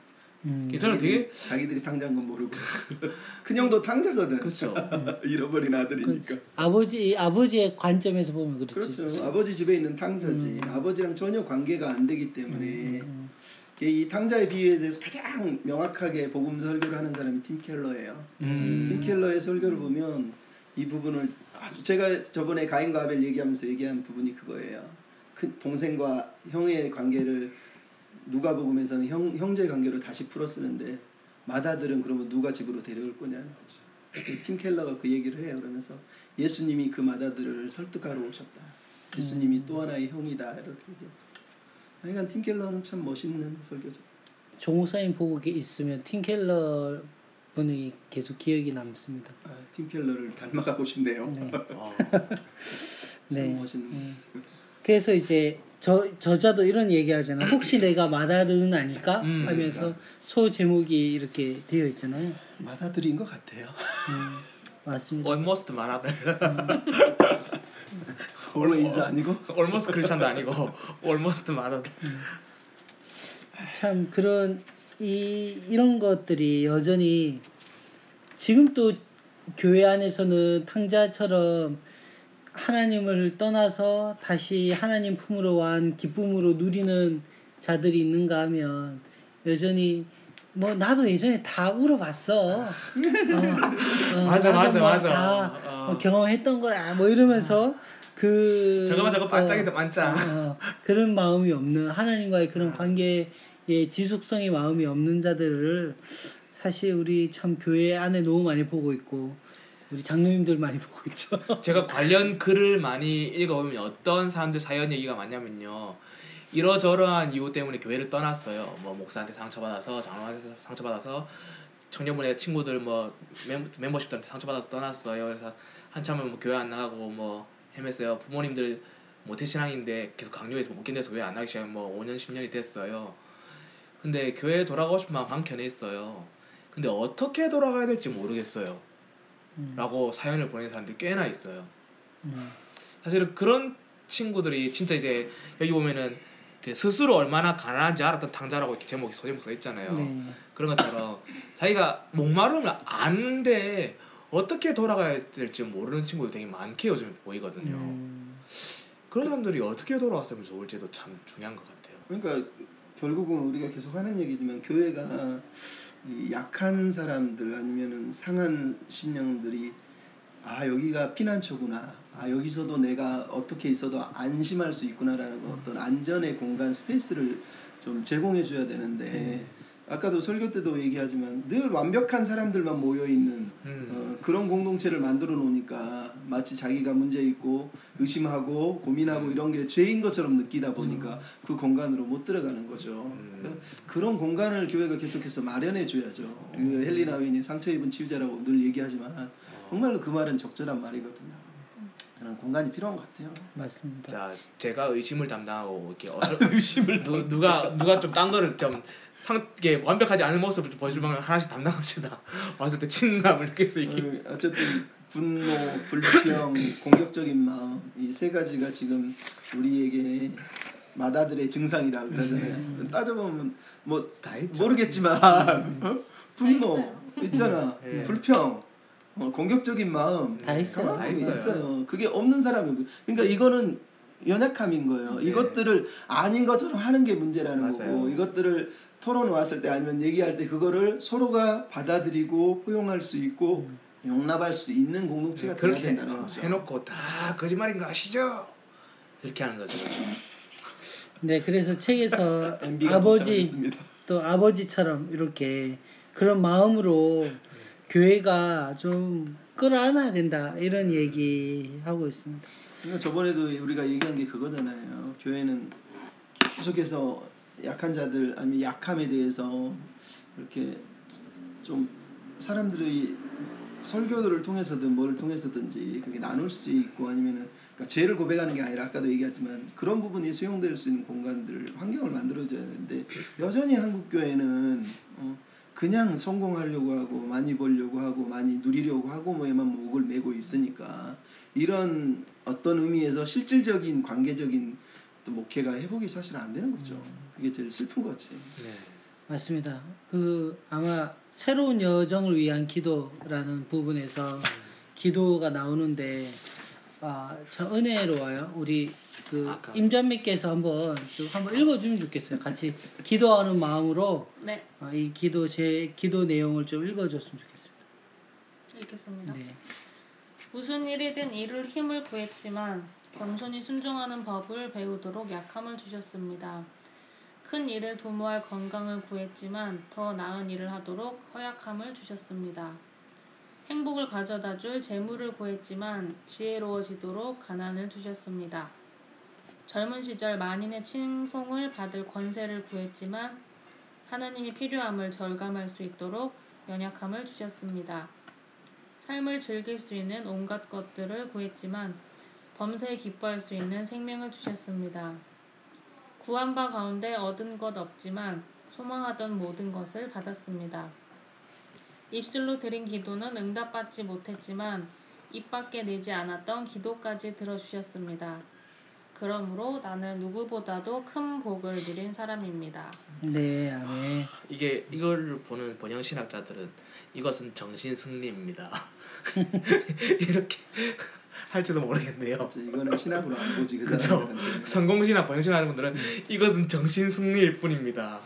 음. 저는 되게 자기들이 탕자인 건 모르고 큰형도 탕자거든. 그렇죠. 잃어버린 아들이니까. 아버지 아버지의 관점에서 보면 그렇지. 그렇죠. 아버지 집에 있는 탕자지. 음. 아버지랑 전혀 관계가 안 되기 때문에 음, 이 탕자의 비유에 대해서 가장 명확하게 복음 설교를 하는 사람이 팀 켈러예요. 음. 팀 켈러의 설교를 보면 이 부분을 아주 제가 저번에 가인과 아벨 얘기하면서 얘기한 부분이 그거예요. 큰 동생과 형의 관계를 누가복음에서는 형 형제 관계로 다시 풀어 쓰는데 맏아들은 그러면 누가 집으로 데려올 거냐는 거죠. 팀 켈러가 그 얘기를 해요. 그러면서 예수님이 그 맏아들을 설득하러 오셨다. 예수님이 또 하나의 형이다 이렇게 얘기해요. 하여간 팀 켈러는 참 멋있는 설교죠. 조 목사님 보고 계- 있으면 팀 켈러 분이 계속 기억이 남습니다. 아, 팀 켈러를 닮아가고 싶네요. 네. 어. 네. 참 멋있는. 음. 그래서 이제 저 저자도 이런 얘기하잖아. 혹시 내가 마다르는 아닐까 음, 하면서 소 제목이 이렇게 되어 있잖아요. 맏아들인 것 같아요. 음, 맞습니다. almost 만화들 always 아니고 almost 크리스천도 아니고 almost 만화들 참 그런 이 이런 것들이 여전히 지금 또 교회 안에서는 탕자처럼 하나님을 떠나서 다시 하나님 품으로 완 기쁨으로 누리는 자들이 있는가 하면 여전히 뭐 나도 예전에 다 울어봤어. 어, 어, 맞아, 맞아, 뭐 맞아. 다 어. 뭐 경험했던 거야. 뭐 이러면서 그 저거만 저거 반짝이다 어, 반짝 어, 그런 마음이 없는 하나님과의 그런 관계의 지속성의 마음이 없는 자들을 사실 우리 참 교회 안에 너무 많이 보고 있고 우리 장로님들 많이 보고 있죠. 제가 관련 글을 많이 읽어보면 어떤 사람들 사연 얘기가 많냐면요. 이러저러한 이유 때문에 교회를 떠났어요. 뭐 목사한테 상처받아서 장로한테 상처받아서 청년분의 친구들 뭐 멤, 멤버십들한테 상처받아서 떠났어요. 그래서 한참을 뭐 교회 안 나가고 뭐 헤맸어요. 부모님들 모태신앙인데 계속 강요해서 못 견뎌서 교회 안 나기 시작한 뭐 5년 10년이 됐어요. 근데 교회에 돌아가고 싶은 마음 한켠에 있어요. 근데 어떻게 돌아가야 될지 모르겠어요 라고 사연을 보내는 사람들이 꽤나 있어요 음, 사실은 그런 친구들이 진짜 이제 여기 보면은 그 스스로 얼마나 가난한지 알았던 탕자라고 이렇게 제목이 소제목 써 있잖아요. 네. 그런 것처럼 자기가 목마름을 아는데 어떻게 돌아가야 될지 모르는 친구들 되게 많게 요즘 보이거든요. 음, 그런 사람들이 어떻게 돌아왔으면 좋을지도 참 중요한 것 같아요. 그러니까 결국은 우리가 계속 하는 얘기지만 교회가 이 약한 사람들 아니면은 상한 심령들이 아 여기가 피난처구나. 아 여기서도 내가 어떻게 있어도 안심할 수 있구나라는 거, 어떤 안전의 공간 스페이스를 좀 제공해 줘야 되는데 아까도 설교 때도 얘기하지만 늘 완벽한 사람들만 모여 있는 음. 어, 그런 공동체를 만들어 놓으니까 마치 자기가 문제 있고 의심하고 고민하고 이런 게 죄인 것처럼 느끼다 보니까 그 공간으로 못 들어가는 거죠. 음. 그러니까 그런 공간을 교회가 계속해서 마련해 줘야죠. 그 헬리나 윈이 상처 입은 치유자라고 늘 얘기하지만 정말로 그 말은 적절한 말이거든요. 그런 공간이 필요한 것 같아요. 맞습니다. 자, 제가 의심을 담당하고 이렇게 어서 의심을 누, 누가 누가 좀 딴 거를 좀 상, 이게 완벽하지 않은 모습을 좀 보여줄 만한 하나씩 담당합시다. 왔을 때 친감을 느낄 수 있게. 어, 어쨌든 분노, 불평, 공격적인 마음 이 세 가지가 지금 우리에게 마다들의 증상이라 그러잖아요. 따져보면 뭐. 모르겠지만 어? 분노. 있잖아, 네. 불평, 어, 공격적인 마음 다 있어요. 다 있어요. 있어요. 그게 없는 사람이 없- 그러니까 이거는 연약함인 거예요. 네. 이것들을 아닌 것처럼 하는 게 문제라는 맞아요. 거고 이것들을 토론 왔을 때 아니면 얘기할 때 그거를 서로가 받아들이고 포용할 수 있고 용납할 수 있는 공동체가 네, 그렇게 된다는 어, 거죠. 해놓고 다 거짓말인 거 아시죠? 이렇게 하는 거죠. 네, 그래서 책에서 아버지. 또 아버지처럼 이렇게 그런 마음으로 교회가 좀 끌어안아야 된다 이런 얘기 하고 있습니다. 그러니까 저번에도 우리가 얘기한 게 그거잖아요. 교회는 계속해서 약한 자들 아니면 약함에 대해서 이렇게 좀 사람들의 설교들을 통해서든 뭘 통해서든지 그렇게 나눌 수 있고 아니면은 그러니까 죄를 고백하는 게 아니라 아까도 얘기했지만 그런 부분이 수용될 수 있는 공간들 환경을 만들어줘야 되는데 여전히 한국 교회는 어, 그냥 성공하려고 하고 많이 벌려고 하고 많이 누리려고 하고 뭐에만 목을 메고 있으니까 이런 어떤 의미에서 실질적인 관계적인 또 목회가 회복이 사실 안 되는 거죠. 그게 제일 슬픈 거지. 네. 맞습니다. 그 아마 새로운 여정을 위한 기도라는 부분에서 기도가 나오는데 아, 참 은혜로워요. 우리 그 아까. 임전매께서 한번 좀 한번 읽어주면 좋겠어요. 같이 기도하는 마음으로 네, 아, 이 기도 제 기도 내용을 좀 읽어줬으면 좋겠습니다. 읽겠습니다. 네. 무슨 일이든 이룰 힘을 구했지만 겸손히 순종하는 법을 배우도록 약함을 주셨습니다. 큰 일을 도모할 건강을 구했지만 더 나은 일을 하도록 허약함을 주셨습니다. 행복을 가져다 줄 재물을 구했지만 지혜로워지도록 가난을 주셨습니다. 젊은 시절 만인의 칭송을 받을 권세를 구했지만 하나님이 필요함을 절감할 수 있도록 연약함을 주셨습니다. 삶을 즐길 수 있는 온갖 것들을 구했지만 범사에 기뻐할 수 있는 생명을 주셨습니다. 구한 바 가운데 얻은 것 없지만 소망하던 모든 것을 받았습니다. 입술로 드린 기도는 응답받지 못했지만 입 밖에 내지 않았던 기도까지 들어주셨습니다. 그러므로 나는 누구보다도 큰 복을 누린 사람입니다. 네, 아멘. 이게 이걸 보는 번영 신학자들은 이것은 정신 승리입니다. 이렇게 할지도 모르겠네요. 그렇죠. 이거는 신학으로 안 보지 그 그죠. 사람들은. 성공 신학, 번영 신학 분들은 이것은 정신 승리일 뿐입니다.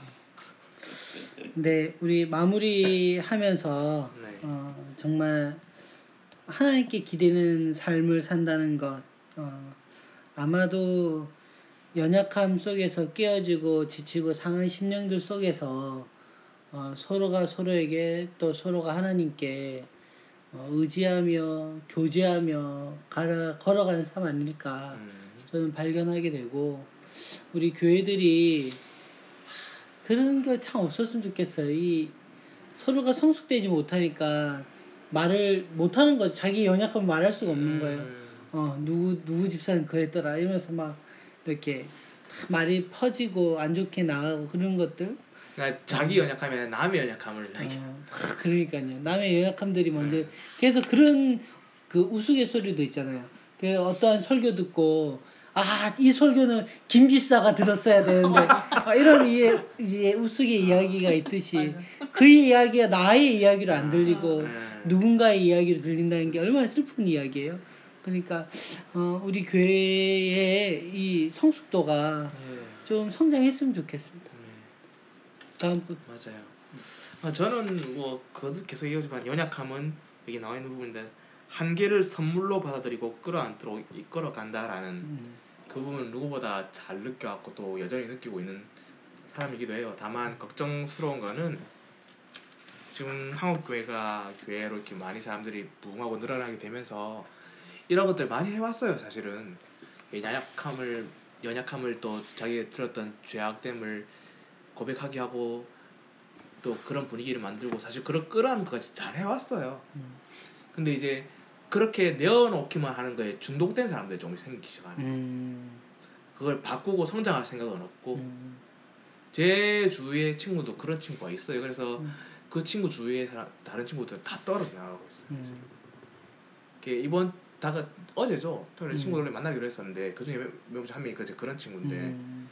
네, 우리 마무리하면서 네. 어, 정말 하나님께 기대는 삶을 산다는 것 어, 아마도 연약함 속에서 깨어지고 지치고 상한 심령들 속에서 어, 서로가 서로에게 또 서로가 하나님께 어, 의지하며 교제하며 가라, 걸어가는 삶 아닐까 음, 저는 발견하게 되고 우리 교회들이 하, 그런 거참 없었으면 좋겠어요. 이 서로가 성숙되지 못하니까 말을 못하는 거죠. 자기 연약함을 말할 수가 없는 거예요. 음, 어 누구 누구 집사는 그랬더라 이러면서 막 이렇게 다 말이 퍼지고 안 좋게 나가고 그런 것들. 그러니까 자기 연약하면 남의 연약함을 어, 그러니까요. 남의 연약함들이 먼저 그래서 그런 그 우스갯소리도 있잖아요. 그 어떠한 설교 듣고 아 이 설교는 김 집사가 들었어야 되는데 아, 이런 이해 우스개 이야기가 있듯이 그 이야기가 나의 이야기로 안 들리고 음. 누군가의 이야기로 들린다는 게 얼마나 슬픈 이야기예요. 그러니까 어, 우리 교회의 이 성숙도가 네, 좀 성장했으면 좋겠습니다. 네. 다음 분. 맞아요. 아, 저는 뭐 그것도 계속 얘기하지만 연약함은 여기 나와 있는 부분인데 한계를 선물로 받아들이고 끌어안도록 이끌어 간다라는 음. 그 부분을 누구보다 잘 느껴갖고 또 여전히 느끼고 있는 사람이기도 해요. 다만 걱정스러운 거는 지금 한국 교회가 교회로 이렇게 많이 사람들이 부흥하고 늘어나게 되면서 이런 것들 많이 해왔어요. 사실은 이 연약함을 연약함을 또 자기 들었던 죄악됨을 고백하게 하고 또 그런 분위기를 만들고 사실 그런 끌어안는 것까지 잘 해왔어요. 음. 근데 이제 그렇게 내어놓기만 하는 거에 중독된 사람들이 조금 생기기 시작하는. 음. 그걸 바꾸고 성장할 생각은 없고 음. 제 주위에 친구도 그런 친구가 있어요. 그래서 음. 그 친구 주위에 사람, 다른 친구들 다 떨어져 나가고 있어요. 음. 이게 이번 다가 어제죠. 토요일에 음. 친구들 만나기로 했었는데 그 중에 몇한 명이 그 그런 친구인데 음.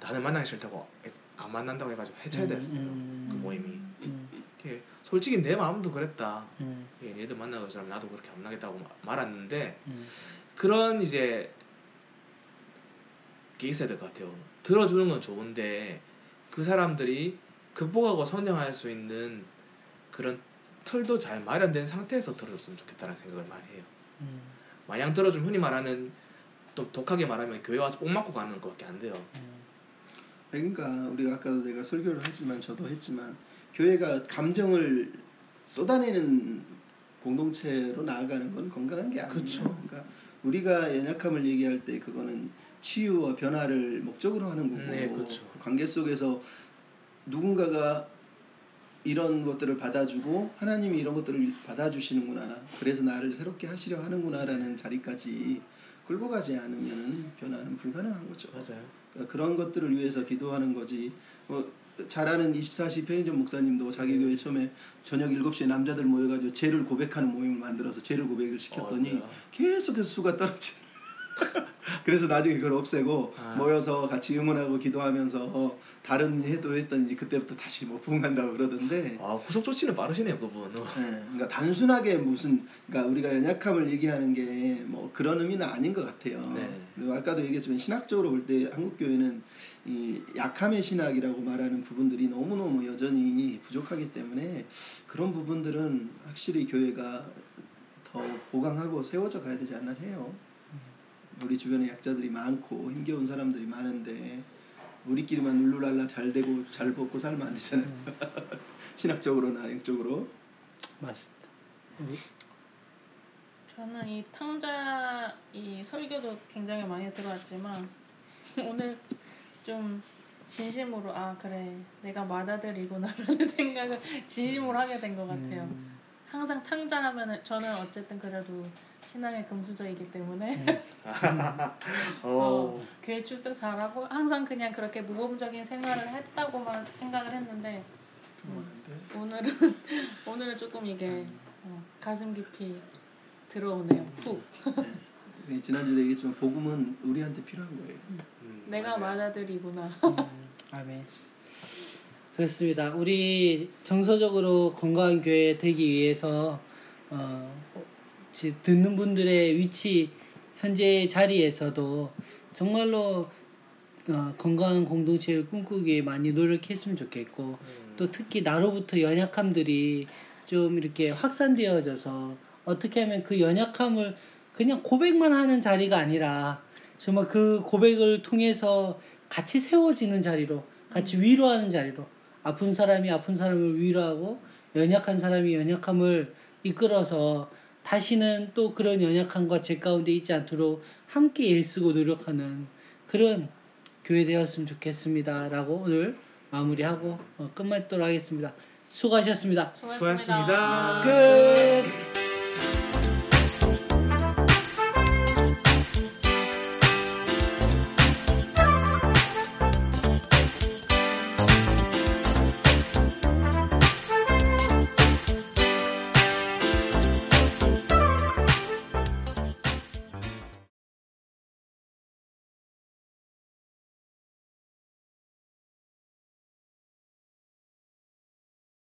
다들 만나기 싫다고 안 만난다고 해가지고 해체됐어요. 음. 그 모임이. 음. 이게 솔직히 내 마음도 그랬다. 음. 예, 얘들 만나고 서 나도 그렇게 안 나겠다고 마- 말았는데 음. 그런 이제 게 있어야 될 것 같아요. 들어주는 건 좋은데 그 사람들이 극복하고 성장할 수 있는 그런 틀도 잘 마련된 상태에서 들어줬으면 좋겠다는 생각을 많이 해요. 음. 마냥 들어주면 흔히 말하는 좀 독하게 말하면 교회 와서 뽕 맞고 가는 것밖에 안 돼요. 그러니까 우리가 아까도 내가 설교를 하지만 저도 했지만 교회가 감정을 쏟아내는 공동체로 나아가는 건 건강한 게 아니에요. 그쵸. 그러니까 우리가 연약함을 얘기할 때 그거는 치유와 변화를 목적으로 하는 거고 네, 그쵸. 그 관계 속에서 누군가가 이런 것들을 받아주고 하나님이 이런 것들을 받아주시는구나 그래서 나를 새롭게 하시려 하는구나라는 자리까지 끌고 가지 않으면 변화는 불가능한 거죠. 맞아요. 그러니까 그런 것들을 위해서 기도하는 거지. 뭐잘 아는 24시 편의점 목사님도 자기 네. 교회 처음에 저녁 7시에 남자들 모여가지고 죄를 고백하는 모임을 만들어서 죄를 고백을 시켰더니 어. 계속해서 수가 떨어지. 그래서 나중에 그걸 없애고 아. 모여서 같이 응원하고 기도하면서 다른 해도 했더니 그때부터 다시 뭐 부흥한다고 그러던데. 아 후속 조치는 빠르시네요 그분. 어. 예, 그러니까 단순하게 무슨 그러니까 우리가 연약함을 얘기하는 게 뭐 그런 의미는 아닌 것 같아요. 네. 그리고 아까도 얘기했지만 신학적으로 볼 때 한국 교회는 이 약함의 신학이라고 말하는 부분들이 너무 너무 여전히 부족하기 때문에 그런 부분들은 확실히 교회가 더 보강하고 세워져 가야 되지 않나 해요. 우리 주변에 약자들이 많고 힘겨운 사람들이 많은데 우리끼리만 룰루랄라 잘 되고 잘 먹고 살면 안 되잖아요. 신학적으로나 영적으로. 맞습니다. 저는 이 탕자 이 설교도 굉장히 많이 들어왔지만 오늘 좀 진심으로 아 그래 내가 맏아들이구나라는 생각을 진심으로 하게 된 것 같아요. 음. 항상 탕자 하면은 저는 어쨌든 그래도 신앙의 금수저이기 때문에 음. 어, 교회 출석 잘하고 항상 그냥 그렇게 모범적인 생활을 했다고만 생각을 했는데 오늘은 오늘은 조금 이게 어, 가슴 깊이 들어오네요. 푹 네, 지난주도 얘기했지만 복음은 우리한테 필요한 거예요. 음, 내가 맞아요. 맏아들이구나. 음, 아멘. 그렇습니다. 우리 정서적으로 건강한 교회 되기 위해서 어, 지- 듣는 분들의 위치 현재 자리에서도 정말로 어, 건강한 공동체를 꿈꾸기 많이 노력했으면 좋겠고 음. 또 특히 나로부터 연약함들이 좀 이렇게 확산되어져서 어떻게 하면 그 연약함을 그냥 고백만 하는 자리가 아니라 정말 그 고백을 통해서 같이 세워지는 자리로 같이 위로하는 자리로 아픈 사람이 아픈 사람을 위로하고 연약한 사람이 연약함을 이끌어서 다시는 또 그런 연약함과 제 가운데 있지 않도록 함께 애쓰고 노력하는 그런 교회 되었으면 좋겠습니다 라고 오늘 마무리하고 어, 끝맺도록 하겠습니다. 수고하셨습니다. 수고하셨습니다. 수고하셨습니다. 끝.